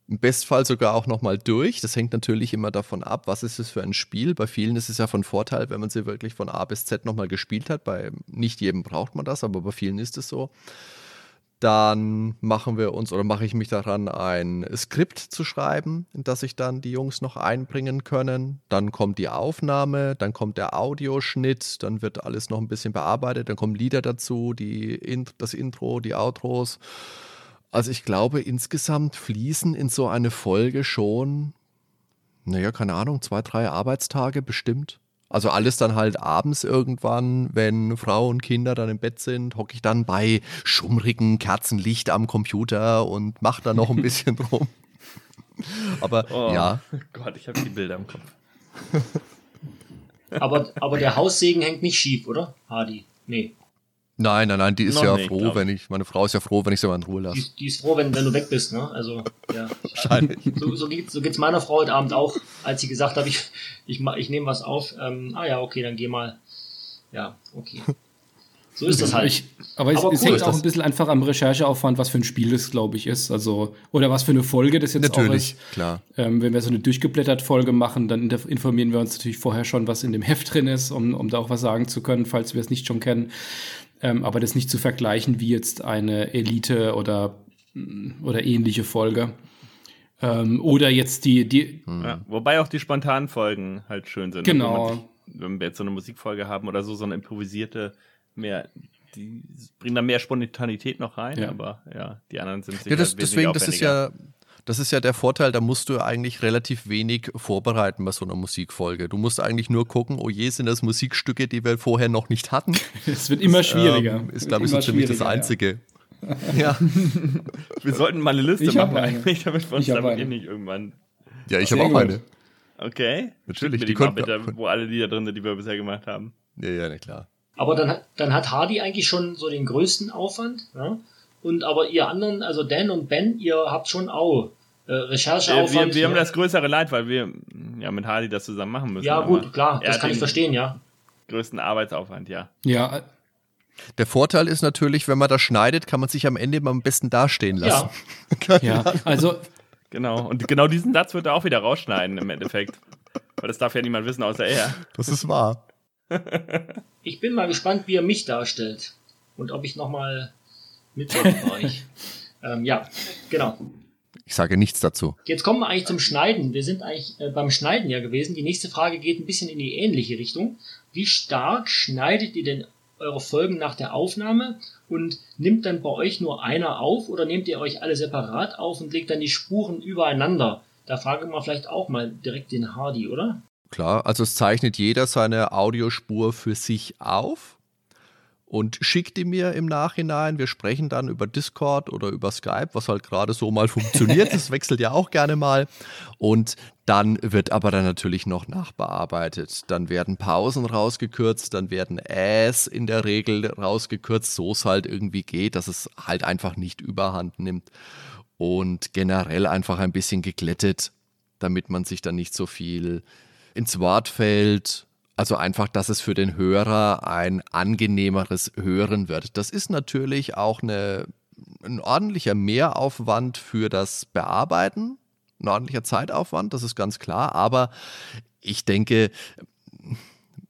Im Bestfall sogar auch nochmal durch. Das hängt natürlich immer davon ab, was ist es für ein Spiel. Bei vielen ist es ja von Vorteil, wenn man sie wirklich von A bis Z nochmal gespielt hat. Bei nicht jedem braucht man das, aber bei vielen ist es so dann machen wir uns oder mache ich mich daran, ein Skript zu schreiben, in das sich dann die Jungs noch einbringen können. Dann kommt die Aufnahme, dann kommt der Audioschnitt, dann wird alles noch ein bisschen bearbeitet, dann kommen Lieder dazu, die, das Intro, die Outros. Also ich glaube, insgesamt fließen in so eine Folge schon, naja, keine Ahnung, zwei, drei Arbeitstage bestimmt. Also alles dann halt abends irgendwann, wenn Frau und Kinder dann im Bett sind, hocke ich dann bei schummrigen Kerzenlicht am Computer und mache da noch ein bisschen rum. Aber Oh, ja, Gott, ich habe die Bilder im Kopf. Aber, aber der Haussegen hängt nicht schief, oder? Hardy. Nee. Nein, nein, nein, die ist Noch ja nicht, froh, glaub wenn ich, meine Frau ist ja froh, wenn ich sie mal in Ruhe Die, lasse. ist- die ist froh, wenn, wenn du weg bist, ne? Also, ja. Wahrscheinlich. So, so, geht's, so geht's meiner Frau heute Abend auch, als sie gesagt hat, ich, ich, ich nehme was auf. Ähm, ah ja, okay, dann geh mal. Ja, okay. So ist das halt. Ich, aber es, Aber es cool hängt ist auch das. ein bisschen einfach am Rechercheaufwand, was für ein Spiel es, glaube ich, ist. Also, oder was für eine Folge das jetzt auch Natürlich, ist. klar. Ähm, wenn wir so eine durchgeblättert Folge machen, dann informieren wir uns natürlich vorher schon, was in dem Heft drin ist, um, um da auch was sagen zu können, falls wir es nicht schon kennen. Ähm, aber das nicht zu vergleichen wie jetzt eine Elite oder, mm, oder ähnliche Folge. Ähm, oder jetzt die, die, Ja, wobei auch die spontanen Folgen halt schön sind. Wenn, man genau. sich, wenn wir jetzt so eine Musikfolge haben oder so, so eine improvisierte, mehr, die bringen da mehr Spontanität noch rein, Ja. aber ja, die anderen sind sicher Ja, das, deswegen, das ist ja, das ist ja der Vorteil, da musst du eigentlich relativ wenig vorbereiten bei so einer Musikfolge. Du musst eigentlich nur gucken, oh je, sind das Musikstücke, die wir vorher noch nicht hatten. Es wird immer schwieriger. Ähm, ist, glaube ich, so ziemlich das schwieriger, ja. Einzige. Ja, Wir sollten mal eine Liste Ich machen, eine. eigentlich, damit wir uns damit eh nicht irgendwann. ja ich habe auch gut. eine. Okay. Natürlich, die die, mal konnten- bitte, wo alle Lieder drin sind, die wir bisher gemacht haben. Ja, ja, na klar. Aber dann hat, dann hat Hardy eigentlich schon so den größten Aufwand. Ja? Und aber ihr anderen, also Dan und Ben, ihr habt schon auch äh, Wir, Rechercheaufwand. wir, wir haben ja. das größere Leid, weil wir ja mit Hardy das zusammen machen müssen. ja, gut, klar, das kann ich verstehen, ja. Größten Arbeitsaufwand, ja. Ja, Der Vorteil ist natürlich, wenn man das schneidet, kann man sich am Ende immer am besten dastehen lassen. Ja, ja. Also, Genau. Und genau diesen Satz wird er auch wieder rausschneiden im Endeffekt. Weil das darf ja niemand wissen, außer er. Das ist wahr. ich bin mal gespannt, wie er mich darstellt. Und ob ich nochmal mitmache bei euch. Ähm, ja, genau. Ich sage nichts dazu. Jetzt kommen wir eigentlich zum Schneiden. Wir sind eigentlich äh, beim Schneiden ja gewesen. Die nächste Frage geht ein bisschen in die ähnliche Richtung. Wie stark schneidet ihr denn eure Folgen nach der Aufnahme und nimmt dann bei euch nur einer auf oder nehmt ihr euch alle separat auf und legt dann die Spuren übereinander? Da fragen wir vielleicht auch mal direkt den Hardy, oder? Klar, also es zeichnet jeder seine Audiospur für sich auf und schickt die mir im Nachhinein. Wir sprechen dann über Discord oder über Skype, was halt gerade so mal funktioniert. Das wechselt ja auch gerne mal. Und dann wird aber dann natürlich noch nachbearbeitet. Dann werden Pausen rausgekürzt, dann werden Äs in der Regel rausgekürzt, so es halt irgendwie geht, dass es halt einfach nicht überhand nimmt. Und generell einfach ein bisschen geglättet, damit man sich dann nicht so viel ins Wort fällt. Also einfach, dass es für den Hörer ein angenehmeres Hören wird. Das ist natürlich auch eine, ein ordentlicher Mehraufwand für das Bearbeiten, ein ordentlicher Zeitaufwand, das ist ganz klar. Aber ich denke,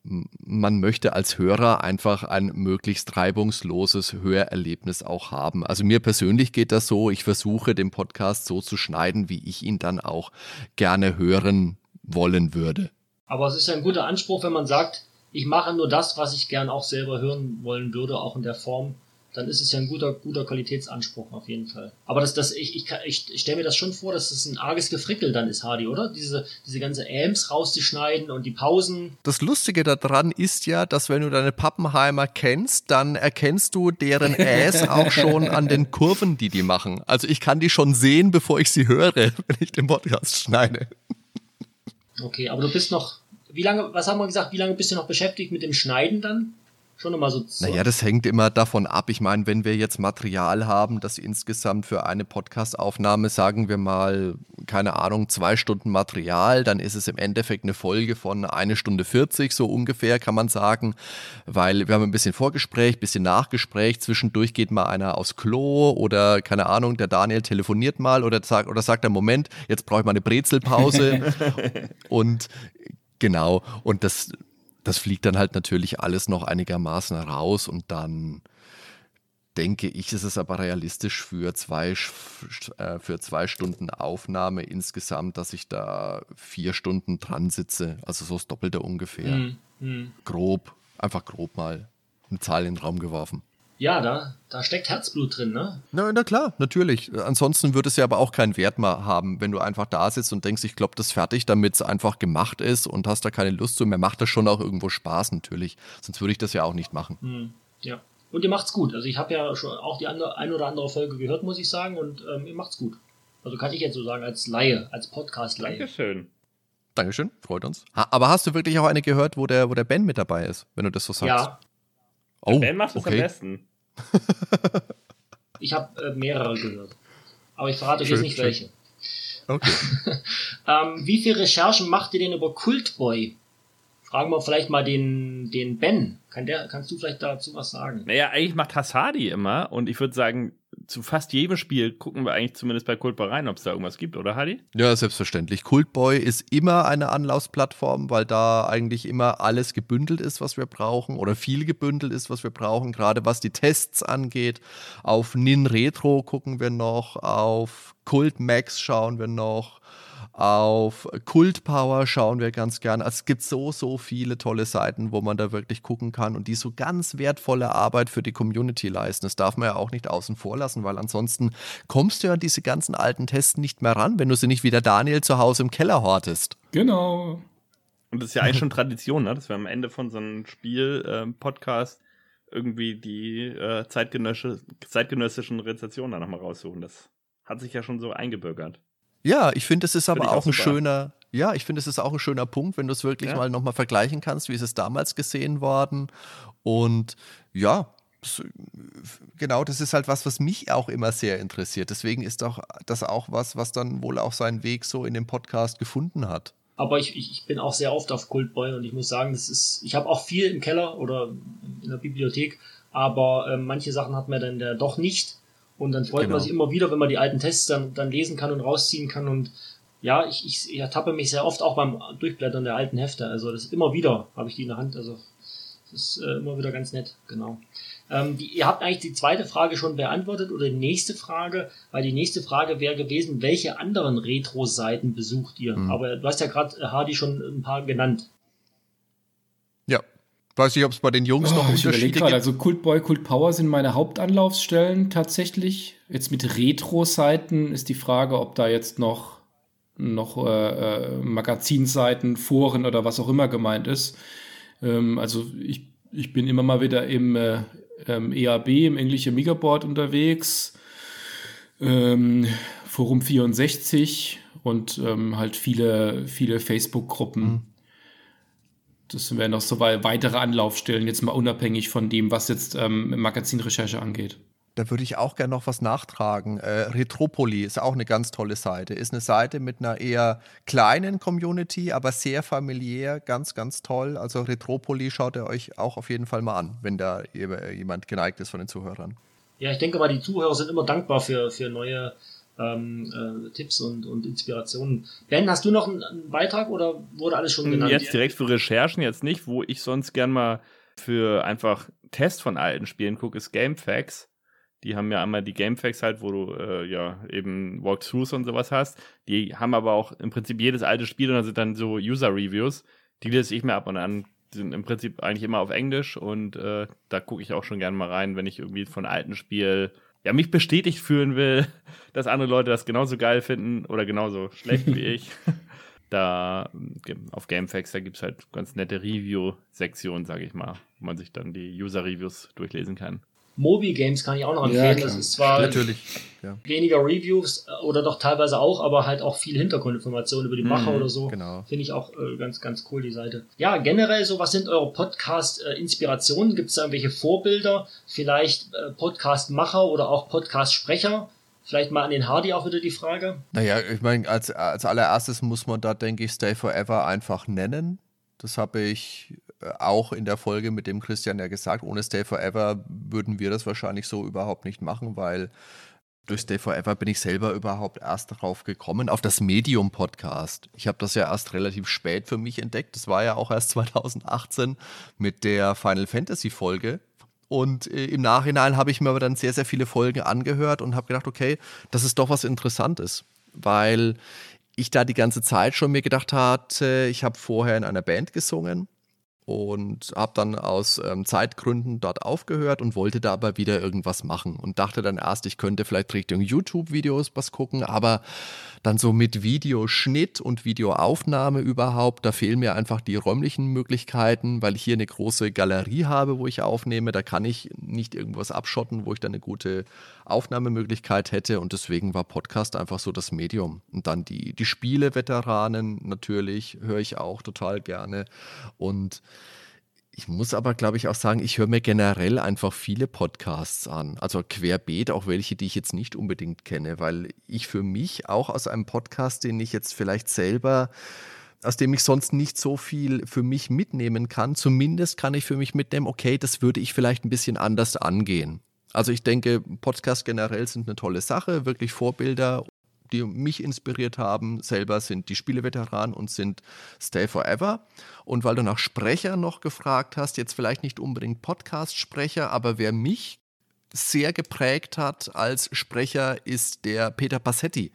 man möchte als Hörer einfach ein möglichst reibungsloses Hörerlebnis auch haben. Also mir persönlich geht das so, ich versuche den Podcast so zu schneiden, wie ich ihn dann auch gerne hören wollen würde. Aber es ist ja ein guter Anspruch, wenn man sagt, ich mache nur das, was ich gern auch selber hören wollen würde, auch in der Form. Dann ist es ja ein guter, guter Qualitätsanspruch auf jeden Fall. Aber das, das, ich, ich, ich, ich stelle mir das schon vor, dass es ein arges Gefrickel dann ist, Hardy, oder? Diese, diese ganze Ams rauszuschneiden und die Pausen. Das Lustige daran ist ja, dass wenn du deine Pappenheimer kennst, dann erkennst du deren Äs auch schon an den Kurven, die die machen. Also ich kann die schon sehen, bevor ich sie höre, wenn ich den Podcast schneide. Okay, aber du bist noch, wie lange, was haben wir gesagt, wie lange bist du noch beschäftigt mit dem Schneiden dann? Schon so. so Naja, das hängt immer davon ab. Ich meine, wenn wir jetzt Material haben, das insgesamt für eine Podcastaufnahme, sagen wir mal, keine Ahnung, zwei Stunden Material, dann ist es im Endeffekt eine Folge von eine Stunde 40, so ungefähr, kann man sagen. Weil wir haben ein bisschen Vorgespräch, ein bisschen Nachgespräch, zwischendurch geht mal einer aufs Klo oder keine Ahnung, der Daniel telefoniert mal oder sagt, oder sagt er, Moment, jetzt brauche ich mal eine Brezelpause. und genau, und das, das fliegt dann halt natürlich alles noch einigermaßen raus und dann denke ich, ist es aber realistisch für zwei, äh, für zwei Stunden Aufnahme insgesamt, dass ich da vier Stunden dran sitze. Also so das Doppelte ungefähr. Hm. Grob, einfach grob mal eine Zahl in den Raum geworfen. Ja, da, da steckt Herzblut drin, ne? Na, na klar, natürlich. Ansonsten würde es ja aber auch keinen Wert mehr haben, wenn du einfach da sitzt und denkst, ich glaube, das ist fertig, damit es einfach gemacht ist und hast da keine Lust zu. Mir macht das schon auch irgendwo Spaß, natürlich. Sonst würde ich das ja auch nicht machen. Hm, ja. Und ihr macht's gut. Also ich habe ja schon auch die andere, ein oder andere Folge gehört, muss ich sagen, und ähm, ihr macht's gut. Also kann ich jetzt so sagen, als Laie, als Podcast-Laie. Dankeschön. Dankeschön, freut uns. Ha, aber hast du wirklich auch eine gehört, wo der, wo der Ben mit dabei ist, wenn du das so sagst? Ja, Oh, Ben macht es am okay. besten. ich habe äh, mehrere gehört. Aber ich verrate euch jetzt nicht schön. welche. Okay. Ähm, wie viele Recherchen macht ihr denn über Kultboy? Fragen wir vielleicht mal den, den Ben. Kann der, kannst du vielleicht dazu was sagen? Naja, eigentlich macht Hassadi immer und ich würde sagen, zu fast jedem Spiel gucken wir eigentlich zumindest bei Kultbar rein, ob es da irgendwas gibt, oder Hadi? Ja, selbstverständlich. Cultboy ist immer eine Anlaufsplattform, weil da eigentlich immer alles gebündelt ist, was wir brauchen oder viel gebündelt ist, was wir brauchen, gerade was die Tests angeht. Auf Nin Retro gucken wir noch, auf Cult Max schauen wir noch, auf Cult Power schauen wir ganz gern. Also es gibt so, so viele tolle Seiten, wo man da wirklich gucken kann und die so ganz wertvolle Arbeit für die Community leisten. Das darf man ja auch nicht außen vor lassen, weil ansonsten kommst du ja an diese ganzen alten Tests nicht mehr ran, wenn du sie nicht wie der Daniel zu Hause im Keller hortest. Genau. Und das ist ja eigentlich schon Tradition, ne? dass wir am Ende von so einem Spiel-Podcast irgendwie die äh, zeitgenössische, zeitgenössischen Rezensionen da nochmal raussuchen. Das hat sich ja schon so eingebürgert. Ja, ich finde, es ist aber auch, auch ein schöner, ja, ich finde, es ist auch ein schöner Punkt, wenn du es wirklich Ja. mal nochmal vergleichen kannst, wie ist es damals gesehen worden. Und ja, genau, das ist halt was, was mich auch immer sehr interessiert. Deswegen ist doch das auch was, was dann wohl auch seinen Weg so in dem Podcast gefunden hat. Aber ich, ich, ich bin auch sehr oft auf Kultboy und ich muss sagen, das ist, ich habe auch viel im Keller oder in der Bibliothek, aber ähm, manche Sachen hat man dann ja doch nicht. Und dann freut Genau. man sich immer wieder, wenn man die alten Tests dann, dann lesen kann und rausziehen kann. Und ja, ich, ich, ich ertappe mich sehr oft auch beim Durchblättern der alten Hefte. Also das ist immer wieder, habe ich die in der Hand. Also das ist äh, immer wieder ganz nett, genau. Ähm, die, ihr habt eigentlich die zweite Frage schon beantwortet oder die nächste Frage, weil die nächste Frage wäre gewesen, welche anderen Retro-Seiten besucht ihr? Mhm. Aber du hast ja gerade äh, Hardy schon ein paar genannt. Weiß nicht, ob es bei den Jungs noch Oh, ich überlege Unterschiede gerade, gibt. also Kult Boy, Kult Power sind meine Hauptanlaufstellen tatsächlich. Jetzt mit Retro-Seiten ist die Frage, ob da jetzt noch, noch äh, äh, Magazinseiten, Foren oder was auch immer gemeint ist. Ähm, also ich, ich bin immer mal wieder im äh, ähm, EAB, im Englische Megaboard unterwegs, ähm, Forum 64 und ähm, halt viele, viele Facebook-Gruppen. Mhm. Das wären noch so wei- weitere Anlaufstellen, jetzt mal unabhängig von dem, was jetzt ähm, Magazinrecherche angeht. Da würde ich auch gerne noch was nachtragen. Äh, Retropoli ist auch eine ganz tolle Seite. Ist eine Seite mit einer eher kleinen Community, aber sehr familiär, ganz, ganz toll. Also Retropoli schaut ihr euch auch auf jeden Fall mal an, wenn da je- jemand geneigt ist von den Zuhörern. Ja, ich denke mal, die Zuhörer sind immer dankbar für, für neue ähm, äh, Tipps und, und Inspirationen. Ben, hast du noch einen, einen Beitrag oder wurde alles schon genannt? Jetzt direkt für Recherchen jetzt nicht, wo ich sonst gern mal für einfach Test von alten Spielen gucke, ist GameFAQs. Die haben ja einmal die GameFAQs halt, wo du äh, ja eben Walkthroughs und sowas hast. Die haben aber auch im Prinzip jedes alte Spiel und da sind dann so User-Reviews. Die lese ich mir ab und an. Die sind im Prinzip eigentlich immer auf Englisch und äh, da gucke ich auch schon gerne mal rein, wenn ich irgendwie von alten Spiel ja mich bestätigt fühlen will, dass andere Leute das genauso geil finden oder genauso schlecht wie ich. Da ähm, auf GameFAQs, da gibt es halt ganz nette Review-Sektionen, sage ich mal, wo man sich dann die User-Reviews durchlesen kann. Mobi Games kann ich auch noch Ja, empfehlen. klar. das ist zwar Natürlich. Ja, weniger Reviews äh, oder doch teilweise auch, aber halt auch viel Hintergrundinformationen über die Macher Mhm, oder so. genau. Finde ich auch äh, ganz, ganz cool, die Seite. Ja, generell so, was sind eure Podcast-Inspirationen? Gibt es da irgendwelche Vorbilder? Vielleicht äh, Podcast-Macher oder auch Podcast-Sprecher? Vielleicht mal an den Hardy auch wieder die Frage. Naja, ich meine, als, als allererstes muss man da, denke ich, Stay Forever einfach nennen. Das habe ich auch in der Folge mit dem Christian ja gesagt. Ohne Stay Forever würden wir das wahrscheinlich so überhaupt nicht machen, weil durch Stay Forever bin ich selber überhaupt erst darauf gekommen, auf das Medium-Podcast. Ich habe das ja erst relativ spät für mich entdeckt. Das war ja auch erst 2018 mit der Final Fantasy-Folge. Und äh, im Nachhinein habe ich mir aber dann sehr, sehr viele Folgen angehört und habe gedacht, okay, das ist doch was Interessantes, weil ich da die ganze Zeit schon mir gedacht hatte, ich habe vorher in einer Band gesungen und habe dann aus ähm, Zeitgründen dort aufgehört und wollte da aber wieder irgendwas machen und dachte dann erst, ich könnte vielleicht Richtung YouTube-Videos was gucken, aber dann so mit Videoschnitt und Videoaufnahme überhaupt, da fehlen mir einfach die räumlichen Möglichkeiten, weil ich hier eine große Galerie habe, wo ich aufnehme. Da kann ich nicht irgendwas abschotten, wo ich dann eine gute Aufnahmemöglichkeit hätte. Und deswegen war Podcast einfach so das Medium. Und dann die, die Spiele-Veteranen natürlich höre ich auch total gerne. Und ich muss aber, glaube ich, auch sagen, ich höre mir generell einfach viele Podcasts an. Also querbeet, auch welche, die ich jetzt nicht unbedingt kenne, weil ich für mich auch aus einem Podcast, den ich jetzt vielleicht selber aus dem ich sonst nicht so viel für mich mitnehmen kann. Zumindest kann ich für mich mitnehmen, okay, das würde ich vielleicht ein bisschen anders angehen. Also ich denke, Podcasts generell sind eine tolle Sache, wirklich Vorbilder die mich inspiriert haben, selber sind die Spieleveteranen und sind Stay Forever. Und weil du nach Sprecher noch gefragt hast, jetzt vielleicht nicht unbedingt Podcast-Sprecher, aber wer mich sehr geprägt hat als Sprecher, ist der Peter Passetti,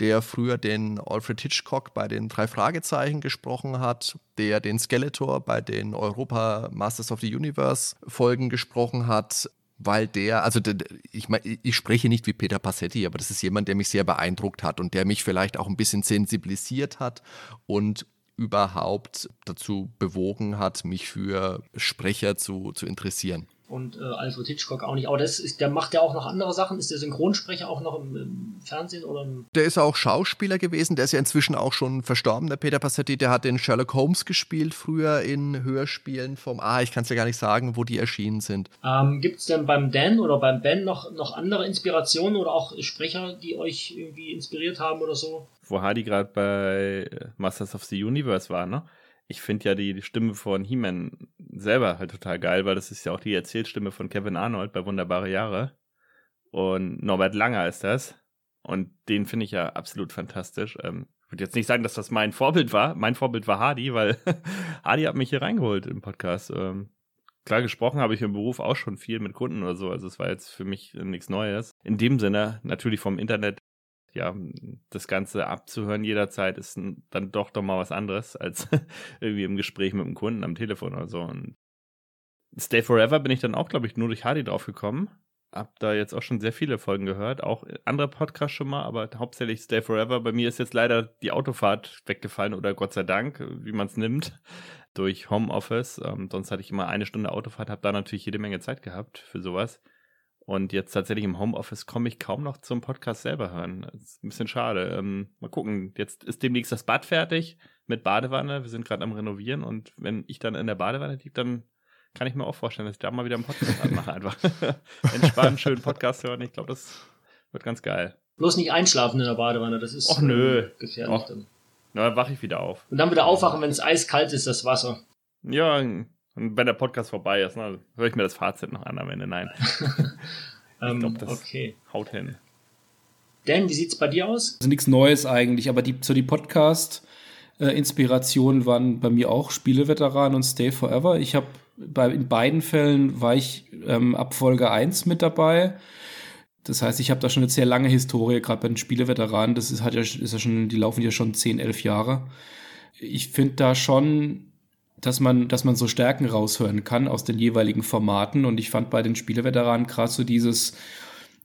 der früher den Alfred Hitchcock bei den drei Fragezeichen gesprochen hat, der den Skeletor bei den Europa Masters of the Universe Folgen gesprochen hat, weil der, also ich meine, ich spreche nicht wie Peter Passetti, aber das ist jemand, der mich sehr beeindruckt hat und der mich vielleicht auch ein bisschen sensibilisiert hat und überhaupt dazu bewogen hat, mich für Sprecher zu, zu interessieren und äh, Alfred Hitchcock auch nicht. Aber das ist, der macht ja auch noch andere Sachen. Ist der Synchronsprecher auch noch im, im Fernsehen oder im Der ist auch Schauspieler gewesen. Der ist ja inzwischen auch schon verstorben, der Peter Passetti. Der hat den Sherlock Holmes gespielt früher in Hörspielen vom. Ah, ich kann es ja gar nicht sagen, wo die erschienen sind. Ähm, Gibt es denn beim Dan oder beim Ben noch, noch andere Inspirationen oder auch Sprecher, die euch irgendwie inspiriert haben oder so? Wo Hardy gerade bei Masters of the Universe war, ne? Ich finde ja die, Stimme von He-Man selber halt total geil, weil das ist ja auch die Erzählstimme von Kevin Arnold bei Wunderbare Jahre. Und Norbert Langer ist das. Und den finde ich ja absolut fantastisch. Ähm, ich würde jetzt nicht sagen, dass das mein Vorbild war. Mein Vorbild war Hardy, weil Hardy hat mich hier reingeholt im Podcast. Ähm, klar gesprochen habe ich im Beruf auch schon viel mit Kunden oder so. Also es war jetzt für mich nichts Neues. In dem Sinne, natürlich vom Internet ja, das Ganze abzuhören jederzeit ist dann doch doch mal was anderes als irgendwie im Gespräch mit dem Kunden am Telefon oder so. Und Stay Forever bin ich dann auch, glaube ich, nur durch Hardy drauf gekommen. Hab da jetzt auch schon sehr viele Folgen gehört, auch andere Podcasts schon mal, aber hauptsächlich Stay Forever. Bei mir ist jetzt leider die Autofahrt weggefallen oder Gott sei Dank, wie man es nimmt, durch Homeoffice. Ähm, sonst hatte ich immer eine Stunde Autofahrt, habe da natürlich jede Menge Zeit gehabt für sowas. Und jetzt tatsächlich im Homeoffice komme ich kaum noch zum Podcast selber hören. Das ist ein bisschen schade. Ähm, mal gucken. Jetzt ist demnächst das Bad fertig mit Badewanne. Wir sind gerade am Renovieren und wenn ich dann in der Badewanne liege, dann kann ich mir auch vorstellen, dass ich da mal wieder einen Podcast anmache. Einfach entspannen, schönen Podcast hören. Ich glaube, das wird ganz geil. Bloß nicht einschlafen in der Badewanne, das ist Och, nö. gefährlich Och. dann. Na, dann wache ich wieder auf. Und dann wieder aufwachen, wenn es eiskalt ist, das Wasser. Ja, und wenn der Podcast vorbei ist, ne, höre ich mir das Fazit noch an am Ende. Nein. ich glaube, das okay. haut hin. Dan, wie sieht es bei dir aus? Also nichts Neues eigentlich, aber die, so die Podcast- Inspirationen waren bei mir auch Spieleveteran und Stay Forever. Ich habe bei in beiden Fällen war ich ähm, ab Folge 1 mit dabei. Das heißt, ich habe da schon eine sehr lange Historie, gerade bei den Spieleveteranen. Das ist, hat ja, ist ja schon, die laufen ja schon 10, 11 Jahre. Ich finde da schon dass man, dass man so Stärken raushören kann aus den jeweiligen Formaten. Und ich fand bei den Spieleveteranen gerade so dieses,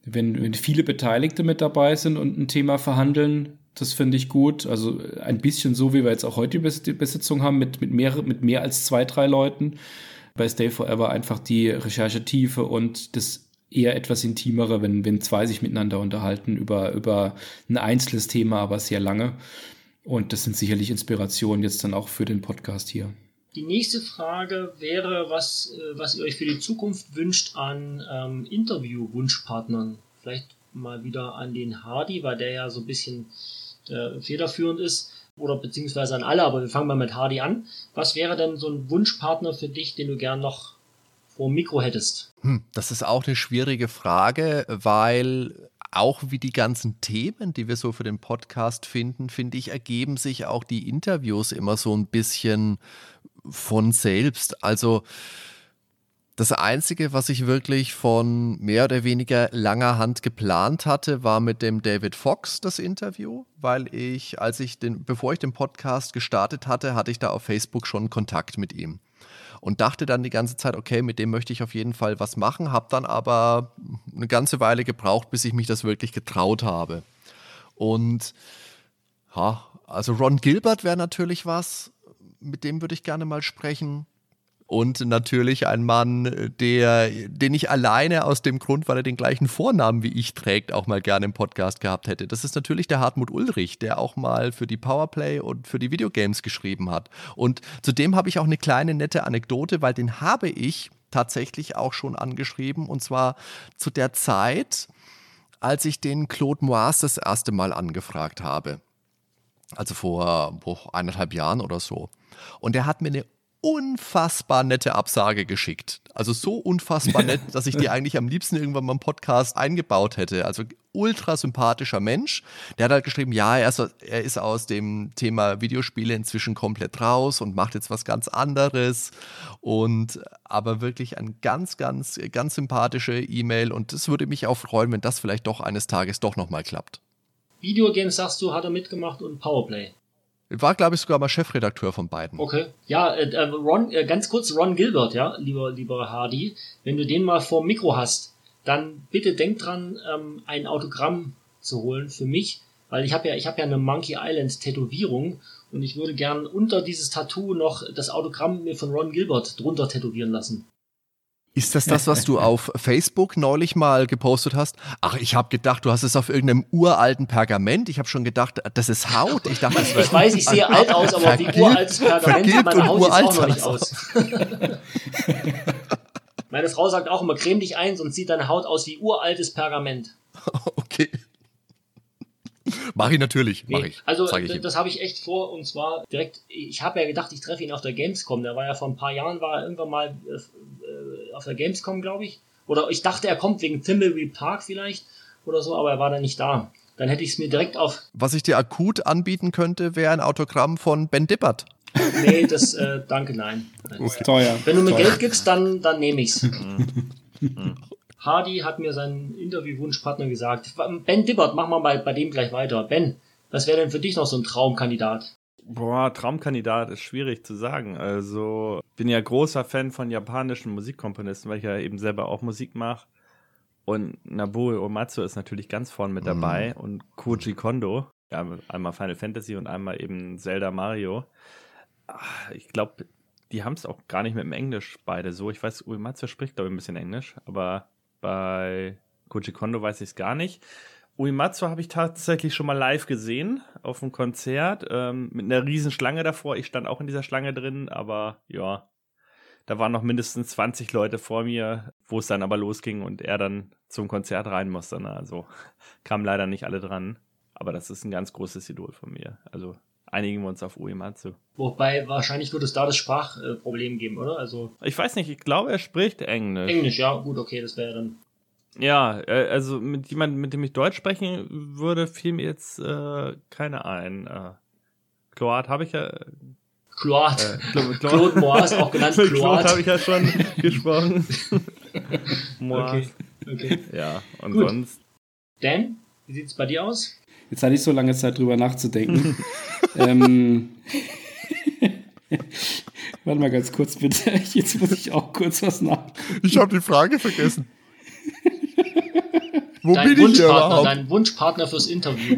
wenn, wenn viele Beteiligte mit dabei sind und ein Thema verhandeln, das finde ich gut. Also ein bisschen so, wie wir jetzt auch heute die Besitzung haben, mit, mit, mehr, mit mehr als zwei, drei Leuten. Bei Stay Forever einfach die Recherchetiefe und das eher etwas intimere, wenn, wenn zwei sich miteinander unterhalten über, über ein einzelnes Thema, aber sehr lange. Und das sind sicherlich Inspirationen jetzt dann auch für den Podcast hier. Die nächste Frage wäre, was, äh, was ihr euch für die Zukunft wünscht an ähm, Interview-Wunschpartnern. Vielleicht mal wieder an den Hardy, weil der ja so ein bisschen äh, federführend ist. Oder beziehungsweise an alle, aber wir fangen mal mit Hardy an. Was wäre denn so ein Wunschpartner für dich, den du gern noch vor dem Mikro hättest? Hm, das ist auch eine schwierige Frage, weil auch wie die ganzen Themen, die wir so für den Podcast finden, finde ich, ergeben sich auch die Interviews immer so ein bisschen von selbst. Also das Einzige, was ich wirklich von mehr oder weniger langer Hand geplant hatte, war mit dem David Fox das Interview, weil ich, als ich den, bevor ich den Podcast gestartet hatte, hatte ich da auf Facebook schon Kontakt mit ihm. und dachte dann die ganze Zeit, okay, mit dem möchte ich auf jeden Fall was machen, habe dann aber eine ganze Weile gebraucht, bis ich mich das wirklich getraut habe. Und ja, also Ron Gilbert wäre natürlich was, mit dem würde ich gerne mal sprechen. Und natürlich ein Mann, der, den ich alleine aus dem Grund, weil er den gleichen Vornamen wie ich trägt, auch mal gerne im Podcast gehabt hätte. Das ist natürlich der Hartmut Ulrich, der auch mal für die Powerplay und für die Videogames geschrieben hat. Und zudem habe ich auch eine kleine nette Anekdote, weil den habe ich tatsächlich auch schon angeschrieben. Und zwar zu der Zeit, als ich den Claude Moise das erste Mal angefragt habe. Also vor boah, eineinhalb Jahren oder so. Und er hat mir eine unfassbar nette Absage geschickt. Also so unfassbar nett, dass ich die eigentlich am liebsten irgendwann mal im Podcast eingebaut hätte. Also ultra sympathischer Mensch. Der hat halt geschrieben, ja, er ist, er ist aus dem Thema Videospiele inzwischen komplett raus und macht jetzt was ganz anderes. Und aber wirklich ein ganz, ganz, ganz sympathische E-Mail. Und es würde mich auch freuen, wenn das vielleicht doch eines Tages doch nochmal klappt. Videogames, sagst du, hat er mitgemacht und Powerplay. War, glaube ich, sogar mal Chefredakteur von beiden. Okay. Ja, äh, äh, Ron, äh, ganz kurz, Ron Gilbert, ja, lieber, lieber Hardy, wenn du den mal vor Mikro hast, dann bitte denk dran, ähm, ein Autogramm zu holen für mich, weil ich habe ja, ich habe ja eine Monkey Island Tätowierung und ich würde gern unter dieses Tattoo noch das Autogramm mir von Ron Gilbert drunter tätowieren lassen. Ist das das, was du auf Facebook neulich mal gepostet hast? Ach, ich habe gedacht, du hast es auf irgendeinem uralten Pergament. Ich habe schon gedacht, das ist Haut. Ich dachte, das Ich weiß, ich sehe alt aus, aber wie uraltes Pergament sieht meine Haut jetzt auch noch nicht aus. meine Frau sagt auch immer, creme dich ein, sonst sieht deine Haut aus wie uraltes Pergament. Okay. Mach ich natürlich, mach Nee, ich. also ich das habe ich echt vor und zwar direkt, ich habe ja gedacht, ich treffe ihn auf der Gamescom. Der war ja vor ein paar Jahren, war er irgendwann mal äh, äh, auf der Gamescom, glaube ich. Oder ich dachte, er kommt wegen Thimbleweed Park vielleicht oder so, aber er war dann nicht da. Dann hätte ich es mir direkt auf. Was ich dir akut anbieten könnte, wäre ein Autogramm von Ben Dippert. Nee, das, äh, danke, nein. Ist teuer. Wenn du mir Geld gibst, dann, dann nehme ich's. Hardy hat mir seinen Interviewwunschpartner gesagt. Ben Dibbert, mach mal bei, bei dem gleich weiter. Ben, was wäre denn für dich noch so ein Traumkandidat? Boah, Traumkandidat ist schwierig zu sagen. Also, bin ja großer Fan von japanischen Musikkomponisten, weil ich ja eben selber auch Musik mache. Und Nobuo Uematsu ist natürlich ganz vorn mit dabei und Koji Kondo. Ja, einmal Final Fantasy und einmal eben Zelda Mario. Ah, Ich glaube, die haben es auch gar nicht mit dem Englisch beide so. Ich weiß, Uematsu spricht, glaube ich, ein bisschen Englisch, aber bei Koji Kondo weiß ich es gar nicht. Uematsu habe ich tatsächlich schon mal live gesehen auf einem Konzert ähm, mit einer riesen Schlange davor. Ich stand auch in dieser Schlange drin, aber ja, da waren noch mindestens 20 Leute vor mir, wo es dann aber losging und er dann zum Konzert rein musste. Ne? Also kamen leider nicht alle dran, aber das ist ein ganz großes Idol von mir. Also einigen wir uns auf Uematsu. Wobei wahrscheinlich wird es da das Sprachproblem geben, oder? Also Ich weiß nicht, ich glaube, er spricht Englisch. Englisch, ja, gut, okay, das wäre dann. Ja, äh, also mit jemandem, mit dem ich Deutsch sprechen würde, fiel mir jetzt äh, keiner ein. Äh, Kloat habe ich ja. Äh, Kloat. Klo, Klo, Claude Moise, auch genannt Claude Kloat. habe ich ja schon gesprochen. Moise. Okay, okay. Ja, und Gut. sonst. Dan, wie sieht's bei dir aus? Jetzt hatte ich so lange Zeit drüber nachzudenken. Ähm, Warte mal ganz kurz bitte. Jetzt muss ich auch kurz was nach. Ich habe die Frage vergessen. Wo Dein bin ich überhaupt? dein Wunschpartner fürs Interview.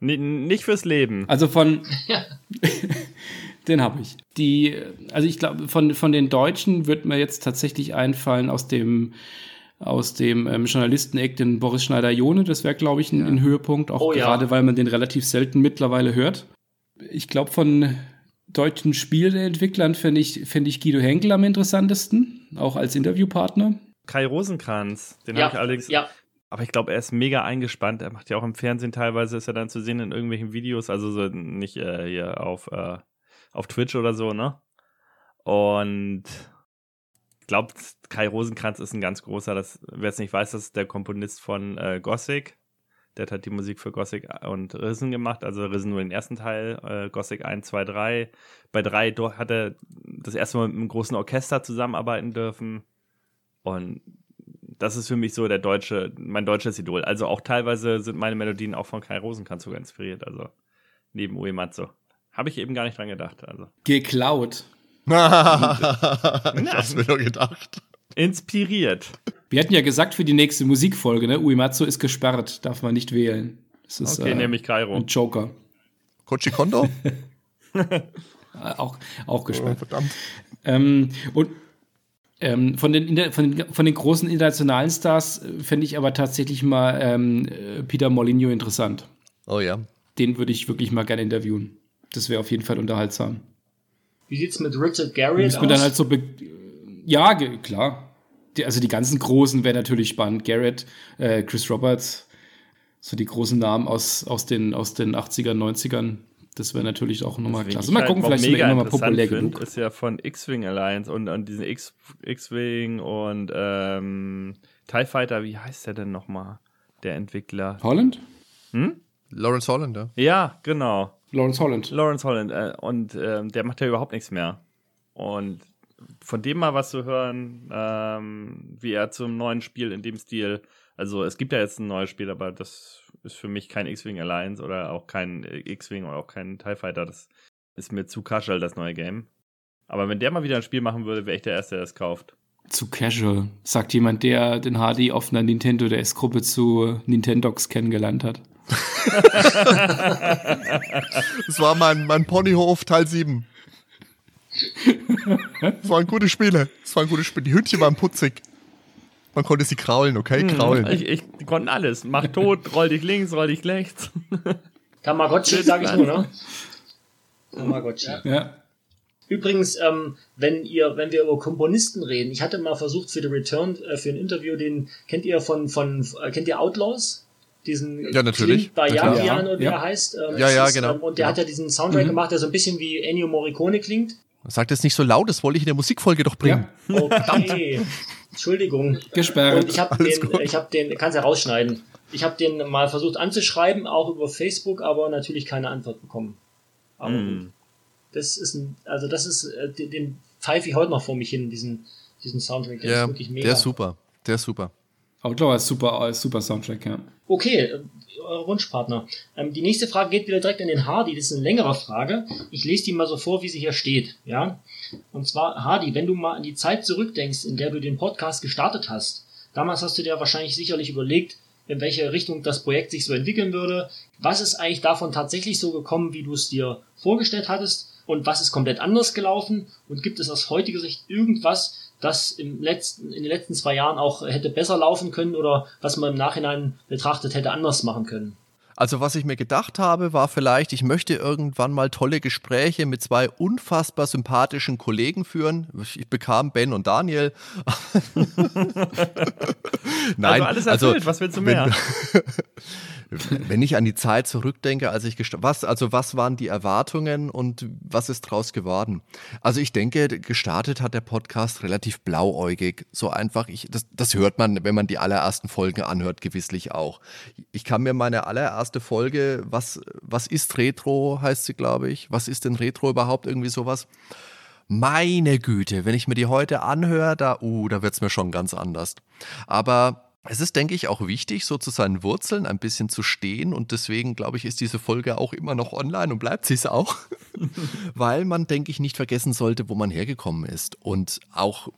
N nicht fürs Leben. Also von. Ja. Den habe ich. Die, also ich glaube, von, von den Deutschen wird mir jetzt tatsächlich einfallen aus dem, aus dem ähm, Journalisteneck den Boris Schneider-Jone. Das wäre, glaube ich, ein, ein Höhepunkt, auch Oh ja. gerade, weil man den relativ selten mittlerweile hört. Ich glaube, von deutschen Spieleentwicklern finde ich, finde ich Guido Henkel am interessantesten, auch als Interviewpartner. Kai Rosenkranz, den Ja, habe ich allerdings. ja, Aber ich glaube, er ist mega eingespannt. Er macht ja auch im Fernsehen teilweise, ist er dann zu sehen in irgendwelchen Videos, also so nicht äh, hier auf, äh, auf Twitch oder so, ne? Und ich glaube, Kai Rosenkranz ist ein ganz großer, das, wer es nicht weiß, das ist der Komponist von äh, Gothic. Der hat halt die Musik für Gothic und Risen gemacht, also Risen nur den ersten Teil, äh, Gothic 1, 2, 3. Bei 3 do- hat er das erste Mal mit einem großen Orchester zusammenarbeiten dürfen. Und das ist für mich so der deutsche, mein deutsches Idol. Also auch teilweise sind meine Melodien auch von Kai Rosenkranz sogar inspiriert, also neben Uematsu. Habe ich eben gar nicht dran gedacht. Also. Geklaut. das mir nur gedacht. Inspiriert. Wir hatten ja gesagt für die nächste Musikfolge, ne? Uematsu ist gesperrt, darf man nicht wählen. Das ist Okay, äh, nehme ich Kairo. ein Joker. Kochi Kondo? Äh, auch, auch Oh, gesperrt. verdammt. Ähm, und ähm, von, den, von, den, von den großen internationalen Stars äh, fände ich aber tatsächlich mal ähm, äh, Peter Molyneux interessant. Oh ja. Den würde ich wirklich mal gerne interviewen. Das wäre auf jeden Fall unterhaltsam. Wie sieht's mit Richard Garriott Müssen aus? wir dann halt so. Ja, klar. Die, also die ganzen Großen wäre natürlich spannend. Garrett, äh, Chris Roberts, so die großen Namen aus, aus, den, aus den 80ern, 90ern. Das wäre natürlich auch nochmal klasse. ich Mal halt gucken, vielleicht sind wir immer mal populär find, genug. Ist ja von X-Wing Alliance und, und diesen X- X-Wing und ähm, TIE Fighter, wie heißt der denn nochmal? Der Entwickler. Holland? Lawrence Hollander. Ja, genau. Lawrence Holland. Lawrence Holland. Äh, und ähm, der macht ja überhaupt nichts mehr. Und von dem mal was zu hören, ähm, wie er zum neuen Spiel in dem Stil. Also es gibt ja jetzt ein neues Spiel, aber das ist für mich kein X-Wing Alliance oder auch kein äh, X-Wing oder auch kein TIE Fighter. Das ist mir zu casual, das neue Game. Aber wenn der mal wieder ein Spiel machen würde, wäre ich der Erste, der das kauft. Zu casual, sagt jemand, der den HD auf einer Nintendo DS-Gruppe zu Nintendox kennengelernt hat. Das war mein, mein Ponyhof Teil 7. Das waren gute Spiele. Das waren gute Spiele. Die Hündchen waren putzig. Man konnte sie kraulen, okay? Kraulen. Ich, ich die konnten alles. Mach tot, roll dich links, roll dich rechts. Tamagotchi, sage ich nur, ne? Tamagotchi. Ja. Übrigens, ähm, wenn ihr, wenn wir über Komponisten reden, ich hatte mal versucht für The Return, äh, für ein Interview, den kennt ihr von, von äh, kennt ihr Outlaws? Diesen Ja, natürlich. Clint Bajagian Ja, oder wie ja. er heißt. Ähm, Ja, ja, ist, genau. Ähm, und der Genau. hat ja diesen Soundtrack gemacht, der so ein bisschen wie Ennio Morricone klingt. Sagt es nicht so laut, das wollte ich in der Musikfolge doch bringen. ja. Okay. Entschuldigung. Gesperrt. Und ich habe den, gut. ich habe den, kannst ja rausschneiden. Ich habe den mal versucht anzuschreiben, auch über Facebook, aber natürlich keine Antwort bekommen. Aber Hm. gut. Das ist ein, also das ist, äh, den, den pfeife ich heute noch vor mich hin, diesen, diesen Soundtrack. Der Ja, ist wirklich mega. der ist super. Der ist super. Outlaw ist super, ist super Soundtrack, ja. Okay, äh, euer Wunschpartner. Ähm, die nächste Frage geht wieder direkt an den Hardy. Das ist eine längere Frage. Ich lese die mal so vor, wie sie hier steht. Ja. Und zwar, Hardy, wenn du mal an die Zeit zurückdenkst, in der du den Podcast gestartet hast, damals hast du dir wahrscheinlich sicherlich überlegt, in welche Richtung das Projekt sich so entwickeln würde. Was ist eigentlich davon tatsächlich so gekommen, wie du es dir vorgestellt hattest? Und was ist komplett anders gelaufen? Und gibt es aus heutiger Sicht irgendwas, das im letzten, in den letzten zwei Jahren auch hätte besser laufen können oder was man im Nachhinein betrachtet hätte anders machen können? Also was ich mir gedacht habe, war vielleicht, ich möchte irgendwann mal tolle Gespräche mit zwei unfassbar sympathischen Kollegen führen. Ich bekam Ben und Daniel. Nein, also alles erfüllt, was willst du mehr? Wenn ich an die Zeit zurückdenke, als ich gesta- was also was waren die Erwartungen und was ist draus geworden? Also ich denke, gestartet hat der Podcast relativ blauäugig, so einfach. Ich das, das hört man, wenn man die allerersten Folgen anhört, gewisslich auch. Ich kann mir meine allererste Folge, was was ist Retro, heißt sie, glaube ich. Was ist denn Retro überhaupt irgendwie sowas? Meine Güte, wenn ich mir die heute anhöre, da, uh, da wird's mir schon ganz anders. Aber es ist, denke ich, auch wichtig, so zu seinen Wurzeln ein bisschen zu stehen. Und deswegen, glaube ich, ist diese Folge auch immer noch online und bleibt sie es auch. Weil man, denke ich, nicht vergessen sollte, wo man hergekommen ist. Und auch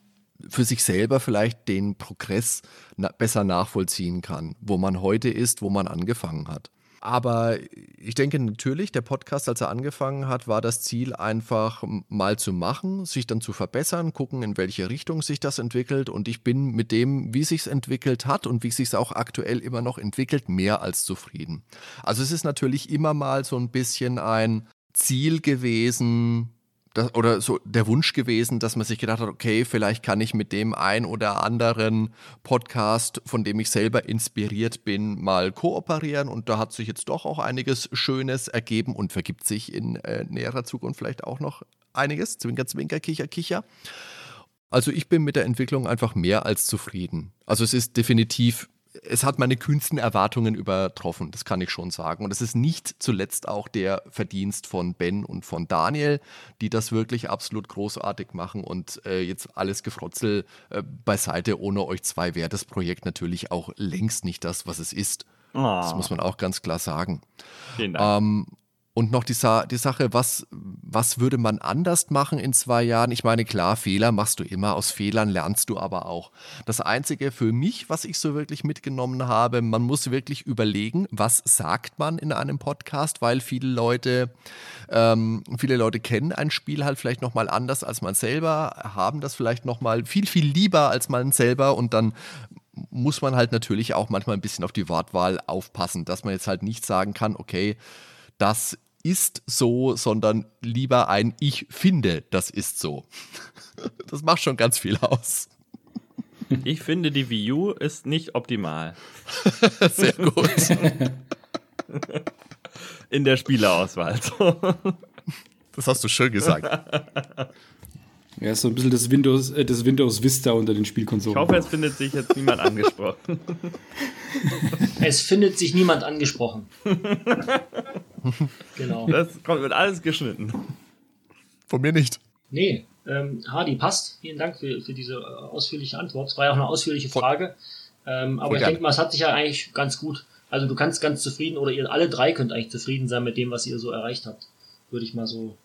für sich selber vielleicht den Progress na besser nachvollziehen kann, wo man heute ist, wo man angefangen hat. Aber ich denke natürlich, der Podcast, als er angefangen hat, war das Ziel einfach mal zu machen, sich dann zu verbessern, gucken, in welche Richtung sich das entwickelt. Und ich bin mit dem, wie sich es entwickelt hat und wie sich es auch aktuell immer noch entwickelt, mehr als zufrieden. Also es ist natürlich immer mal so ein bisschen ein Ziel gewesen, das, oder so der Wunsch gewesen, dass man sich gedacht hat, okay, vielleicht kann ich mit dem ein oder anderen Podcast, von dem ich selber inspiriert bin, mal kooperieren. Und da hat sich jetzt doch auch einiges Schönes ergeben und vergibt sich in äh, näherer Zukunft vielleicht auch noch einiges. Zwinker, zwinker, kicher, kicher. Also ich bin mit der Entwicklung einfach mehr als zufrieden. Also es ist definitiv es hat meine kühnsten Erwartungen übertroffen, das kann ich schon sagen. Und es ist nicht zuletzt auch der Verdienst von Ben und von Daniel, die das wirklich absolut großartig machen. Und äh, jetzt alles Gefrotzel äh, beiseite, ohne euch zwei wäre das Projekt natürlich auch längst nicht das, was es ist. Das Oh, muss man auch ganz klar sagen. vielen Dank. Ähm, Und noch die, Sa die Sache, was, was würde man anders machen in zwei Jahren? Ich meine, klar, Fehler machst du immer, aus Fehlern lernst du aber auch. Das Einzige für mich, was ich so wirklich mitgenommen habe, man muss wirklich überlegen, was sagt man in einem Podcast, weil viele Leute, ähm, viele Leute kennen ein Spiel halt vielleicht nochmal anders als man selber, haben das vielleicht nochmal viel, viel lieber als man selber und dann muss man halt natürlich auch manchmal ein bisschen auf die Wortwahl aufpassen, dass man jetzt halt nicht sagen kann, okay, das ist so, sondern lieber ein Ich finde, das ist so. Das macht schon ganz viel aus. Ich finde, die Wii U ist nicht optimal. Sehr gut. In der Spielerauswahl. Das hast du schön gesagt. Ja, ist so ein bisschen das Windows, äh, das Windows Vista unter den Spielkonsolen. Ich hoffe, es findet sich jetzt niemand angesprochen. Es findet sich niemand angesprochen. genau. Das kommt, wird alles geschnitten. Von mir nicht. Nee, ähm, Hardy, passt. Vielen Dank für, für diese äh, ausführliche Antwort. Es war ja auch eine ausführliche Frage. Ähm, aber ich denke mal, es hat sich ja eigentlich ganz gut. Also du kannst ganz zufrieden oder ihr alle drei könnt eigentlich zufrieden sein mit dem, was ihr so erreicht habt. Würde ich mal so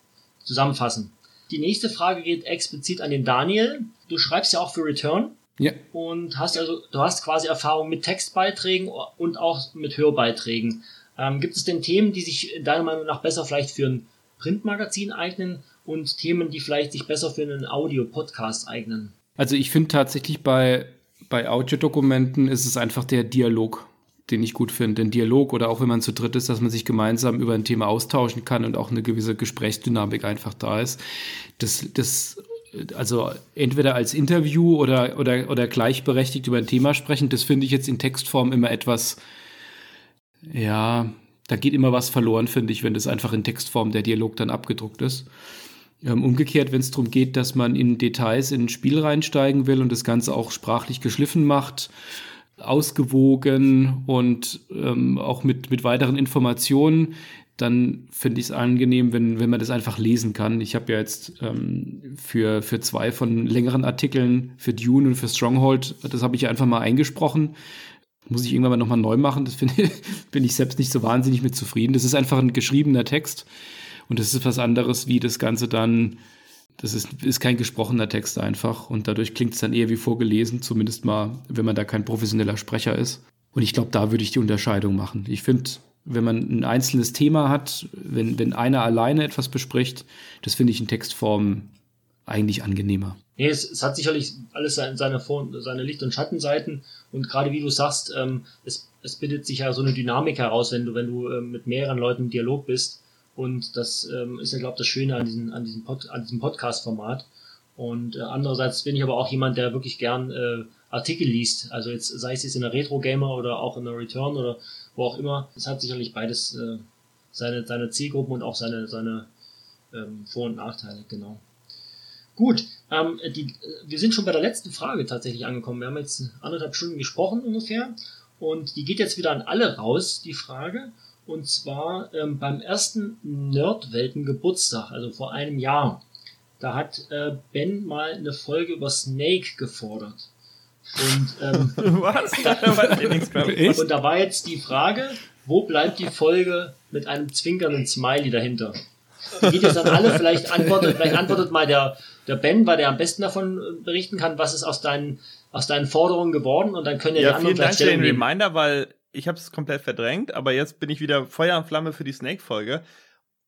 zusammenfassen. Die nächste Frage geht explizit an den Daniel. Du schreibst ja auch für Return Ja, und hast also, du hast quasi Erfahrung mit Textbeiträgen und auch mit Hörbeiträgen. Ähm, gibt es denn Themen, die sich deiner Meinung nach besser vielleicht für ein Printmagazin eignen und Themen, die vielleicht sich besser für einen Audio-Podcast eignen? also ich finde tatsächlich bei, bei Audiodokumenten ist es einfach der Dialog, den ich gut finde. Den Dialog oder auch wenn man zu dritt ist, dass man sich gemeinsam über ein Thema austauschen kann und auch eine gewisse Gesprächsdynamik einfach da ist. Das, das also entweder als Interview oder, oder, oder gleichberechtigt über ein Thema sprechen, das finde ich jetzt in Textform immer etwas, ja, da geht immer was verloren, finde ich, wenn das einfach in Textform der Dialog dann abgedruckt ist. Ähm, umgekehrt, wenn es darum geht, dass man in Details in ein Spiel reinsteigen will und das Ganze auch sprachlich geschliffen macht, ausgewogen und ähm, auch mit, mit weiteren Informationen, dann finde ich es angenehm, wenn, wenn man das einfach lesen kann. Ich habe ja jetzt ähm, für, für zwei von längeren Artikeln, für Dune und für Stronghold, das habe ich einfach mal eingesprochen. Muss ich irgendwann mal nochmal neu machen. Das finde bin ich selbst nicht so wahnsinnig mit zufrieden. Das ist einfach ein geschriebener Text und das ist was anderes, wie das Ganze dann. Das ist, ist kein gesprochener Text einfach und dadurch klingt es dann eher wie vorgelesen, zumindest mal, wenn man da kein professioneller Sprecher ist. Und ich glaube, da würde ich die Unterscheidung machen. Ich finde, wenn man ein einzelnes Thema hat, wenn, wenn einer alleine etwas bespricht, das finde ich in Textform eigentlich angenehmer. Nee, es, es hat sicherlich alles seine, Vor seine Licht- und Schattenseiten und gerade wie du sagst, ähm, es, es bildet sich ja so eine Dynamik heraus, wenn du, wenn du ähm, mit mehreren Leuten im Dialog bist und das ähm, ist ja, glaube ich, das Schöne an diesem, an diesem, Pod, an diesem Podcast-Format. Und äh, andererseits bin ich aber auch jemand, der wirklich gern äh, Artikel liest. Also jetzt sei es jetzt in der Retro Gamer oder auch in der Return oder wo auch immer. Es hat sicherlich beides äh, seine, seine Zielgruppen und auch seine, seine ähm, Vor- und Nachteile, genau. Gut, ähm, die, wir sind schon bei der letzten Frage tatsächlich angekommen. Wir haben jetzt anderthalb Stunden gesprochen ungefähr und die geht jetzt wieder an alle raus, die Frage. Und zwar ähm, beim ersten Nerdwelten Geburtstag, also vor einem Jahr. Da hat äh, Ben mal eine Folge über Snake gefordert. Und, ähm, Was? Da. Echt? und da war jetzt die Frage, wo bleibt die Folge mit einem zwinkernden Smiley dahinter? Die geht jetzt an alle, vielleicht antwortet, vielleicht antwortet mal der, der Ben, weil der am besten davon äh, berichten kann, was ist aus deinen, aus deinen Forderungen geworden und dann können ja, die Ja, anderen vielen gleich Dank für den. Reminder, weil ich habe es komplett verdrängt, aber jetzt bin ich wieder Feuer und Flamme für die Snake-Folge.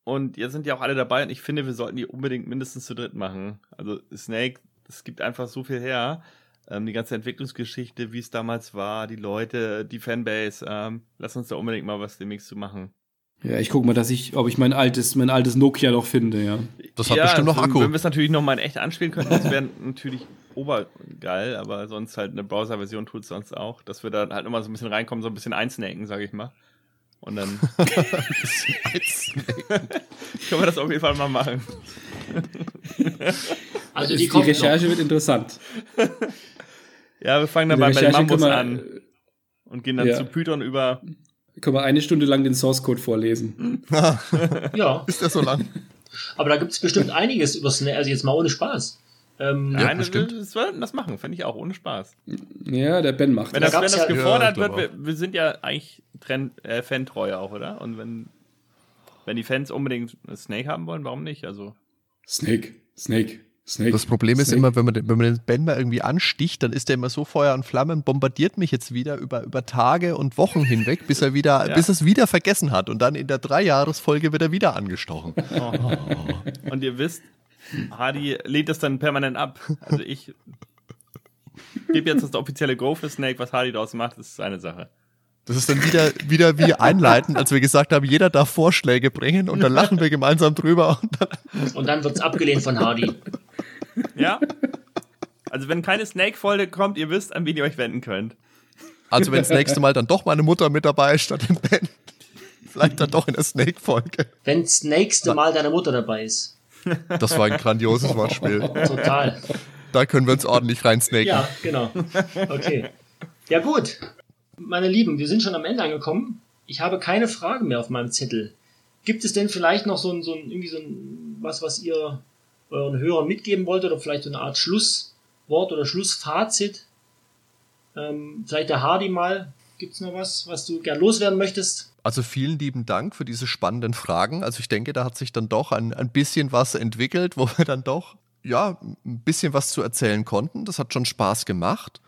Und jetzt sind ja auch alle dabei und ich finde, wir sollten die unbedingt mindestens zu dritt machen. Also Snake, es gibt einfach so viel her. Ähm, die ganze Entwicklungsgeschichte, wie es damals war, die Leute, die Fanbase. Ähm, lass uns da unbedingt mal was demnächst zu machen. Ja, ich gucke mal, dass ich, ob ich mein altes, mein altes Nokia noch finde, ja. Das hat bestimmt noch wenn- Akku. Wenn wir es natürlich noch mal in echt anspielen könnten, das wäre natürlich obergeil, aber sonst halt eine Browser-Version tut es sonst auch, dass wir da halt nochmal so ein bisschen reinkommen, so ein bisschen einsnacken, sage ich mal. Und dann können wir das auf jeden Fall mal machen. Also Die, die, die kommt noch. Recherche wird interessant. Ja, wir fangen dann bei Recherche wir, an und gehen dann Ja. zu Python über. Können wir eine Stunde lang den Source Code vorlesen. Ja, Ist der so lang? aber da gibt es bestimmt einiges über Snake, also jetzt mal ohne Spaß. Ähm, Ja, Nein, bestimmt. wir sollten das machen, fände ich auch, ohne Spaß. Ja, der Ben macht Wenn das. das, wenn das ja- gefordert Ja, wird, wir, wir sind ja eigentlich Trend, äh, Fantreu auch, oder? Und wenn wenn die Fans unbedingt Snake haben wollen, warum nicht? Also. Snake, Snake. Snake, das Problem ist Snake. immer, wenn man, den, wenn man den Ben mal irgendwie ansticht, dann ist der immer so Feuer und Flammen, bombardiert mich jetzt wieder über, über Tage und Wochen hinweg, bis er wieder, Ja. bis es wieder vergessen hat. Und dann in der Dreijahresfolge wird er wieder angestochen. Oh. Und ihr wisst, Hardy lehnt das dann permanent ab. Also ich gebe jetzt das offizielle Go für Snake, was Hardy daraus macht, ist seine Sache. Das ist dann wieder, wieder wie einleitend, als wir gesagt haben, jeder darf Vorschläge bringen und dann lachen wir gemeinsam drüber. Und dann, Und dann wird's abgelehnt von Hardy. Ja? Also wenn keine Snake-Folge kommt, ihr wisst, an wen ihr euch wenden könnt. also wenn das nächste Mal dann doch meine Mutter mit dabei ist statt dem Ben. Vielleicht dann doch in der Snake-Folge. Wenn's nächste Mal deine Mutter dabei ist. Das war ein grandioses Wortspiel. Total. Da können wir uns ordentlich reinsnaken. Ja, genau. Okay. Ja, gut. Meine Lieben, wir sind schon am Ende angekommen. Ich habe keine Fragen mehr auf meinem Zettel. Gibt es denn vielleicht noch so ein, so ein, irgendwie so ein, was, was ihr euren Hörern mitgeben wollt oder vielleicht so eine Art Schlusswort oder Schlussfazit? Ähm, vielleicht der Hardy mal. Gibt's noch was, was du gern loswerden möchtest? Also vielen lieben Dank für diese spannenden Fragen. Also ich denke, da hat sich dann doch ein, ein bisschen was entwickelt, wo wir dann doch, ja, ein bisschen was zu erzählen konnten. Das hat schon Spaß gemacht.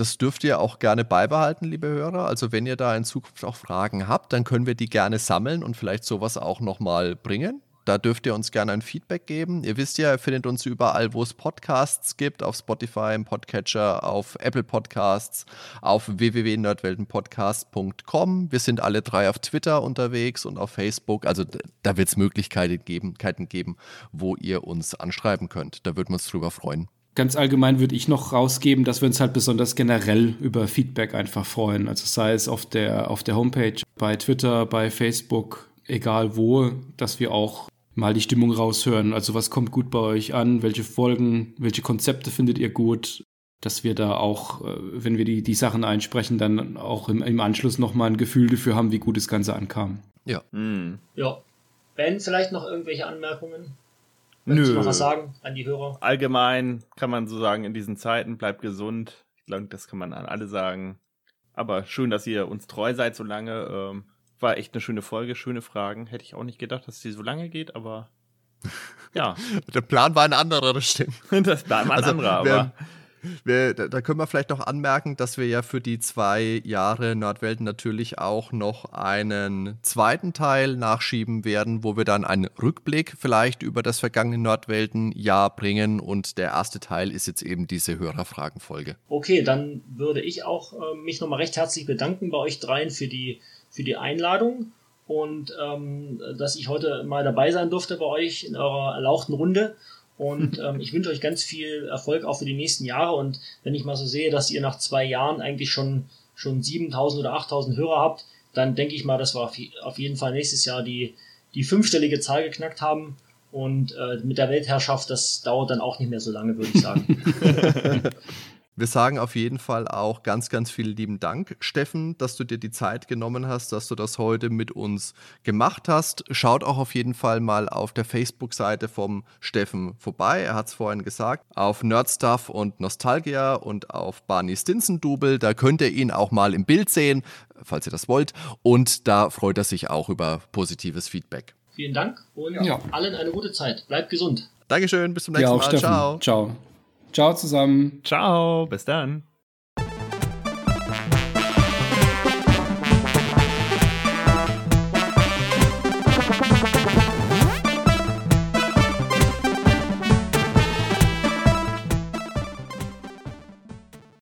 Das dürft ihr auch gerne beibehalten, liebe Hörer. Also wenn ihr da in Zukunft auch Fragen habt, dann können wir die gerne sammeln und vielleicht sowas auch nochmal bringen. Da dürft ihr uns gerne ein Feedback geben. Ihr wisst ja, ihr findet uns überall, wo es Podcasts gibt, auf Spotify, im Podcatcher, auf Apple Podcasts, auf www.nerdweltenpodcast.com. Wir sind alle drei auf Twitter unterwegs und auf Facebook. Also da wird es Möglichkeiten geben, geben, wo ihr uns anschreiben könnt. Da würden wir uns drüber freuen. Ganz allgemein würde ich noch rausgeben, dass wir uns halt besonders generell über Feedback einfach freuen. Also sei es auf der, auf der Homepage, bei Twitter, bei Facebook, egal wo, dass wir auch mal die Stimmung raushören. Also was kommt gut bei euch an, welche Folgen, welche Konzepte findet ihr gut, dass wir da auch, äh, wenn wir die, die Sachen einsprechen, dann auch im, im Anschluss nochmal ein Gefühl dafür haben, wie gut das Ganze ankam. Ja. Hm. Ja. Ben, vielleicht noch irgendwelche Anmerkungen? Möchtest du noch was sagen an die Hörer? Allgemein kann man so sagen, in diesen Zeiten bleibt gesund. Ich glaube, das kann man an alle sagen. Aber schön, dass ihr uns treu seid so lange. Ähm, war echt eine schöne Folge, schöne Fragen. Hätte ich auch nicht gedacht, dass die so lange geht, aber ja, Der Plan war ein anderer, das stimmt. das war ein Also, anderer, wir- aber Wir, da, da können wir vielleicht noch anmerken, dass wir ja für die zwei Jahre Nordwelten natürlich auch noch einen zweiten Teil nachschieben werden, wo wir dann einen Rückblick vielleicht über das vergangene Nordwelten-Jahr bringen. Und der erste Teil ist jetzt eben diese Hörerfragenfolge. Okay, dann würde ich auch äh, mich nochmal recht herzlich bedanken bei euch dreien für die, für die Einladung und ähm, dass ich heute mal dabei sein durfte bei euch in eurer erlauchten Runde. Und ähm, ich wünsche euch ganz viel Erfolg auch für die nächsten Jahre. Und wenn ich mal so sehe, dass ihr nach zwei Jahren eigentlich schon, schon 7000 oder 8000 Hörer habt, dann denke ich mal, dass wir auf je- auf jeden Fall nächstes Jahr die, die fünfstellige Zahl geknackt haben. Und äh, mit der Weltherrschaft, das dauert dann auch nicht mehr so lange, würde ich sagen. Wir sagen auf jeden Fall auch ganz, ganz vielen lieben Dank, Steffen, dass du dir die Zeit genommen hast, dass du das heute mit uns gemacht hast. Schaut auch auf jeden Fall mal auf der Facebook-Seite vom Steffen vorbei. Er hat es vorhin gesagt. Auf Nerdstuff und Nostalgia und auf Barney Stinson-Double. Da könnt ihr ihn auch mal im Bild sehen, falls ihr das wollt. Und da freut er sich auch über positives Feedback. Vielen Dank und Ja. allen eine gute Zeit. Bleibt gesund. Dankeschön, bis zum Ja, nächsten auch Mal. Steffen. Ciao. Ciao. Ciao zusammen. ciao, bis dann.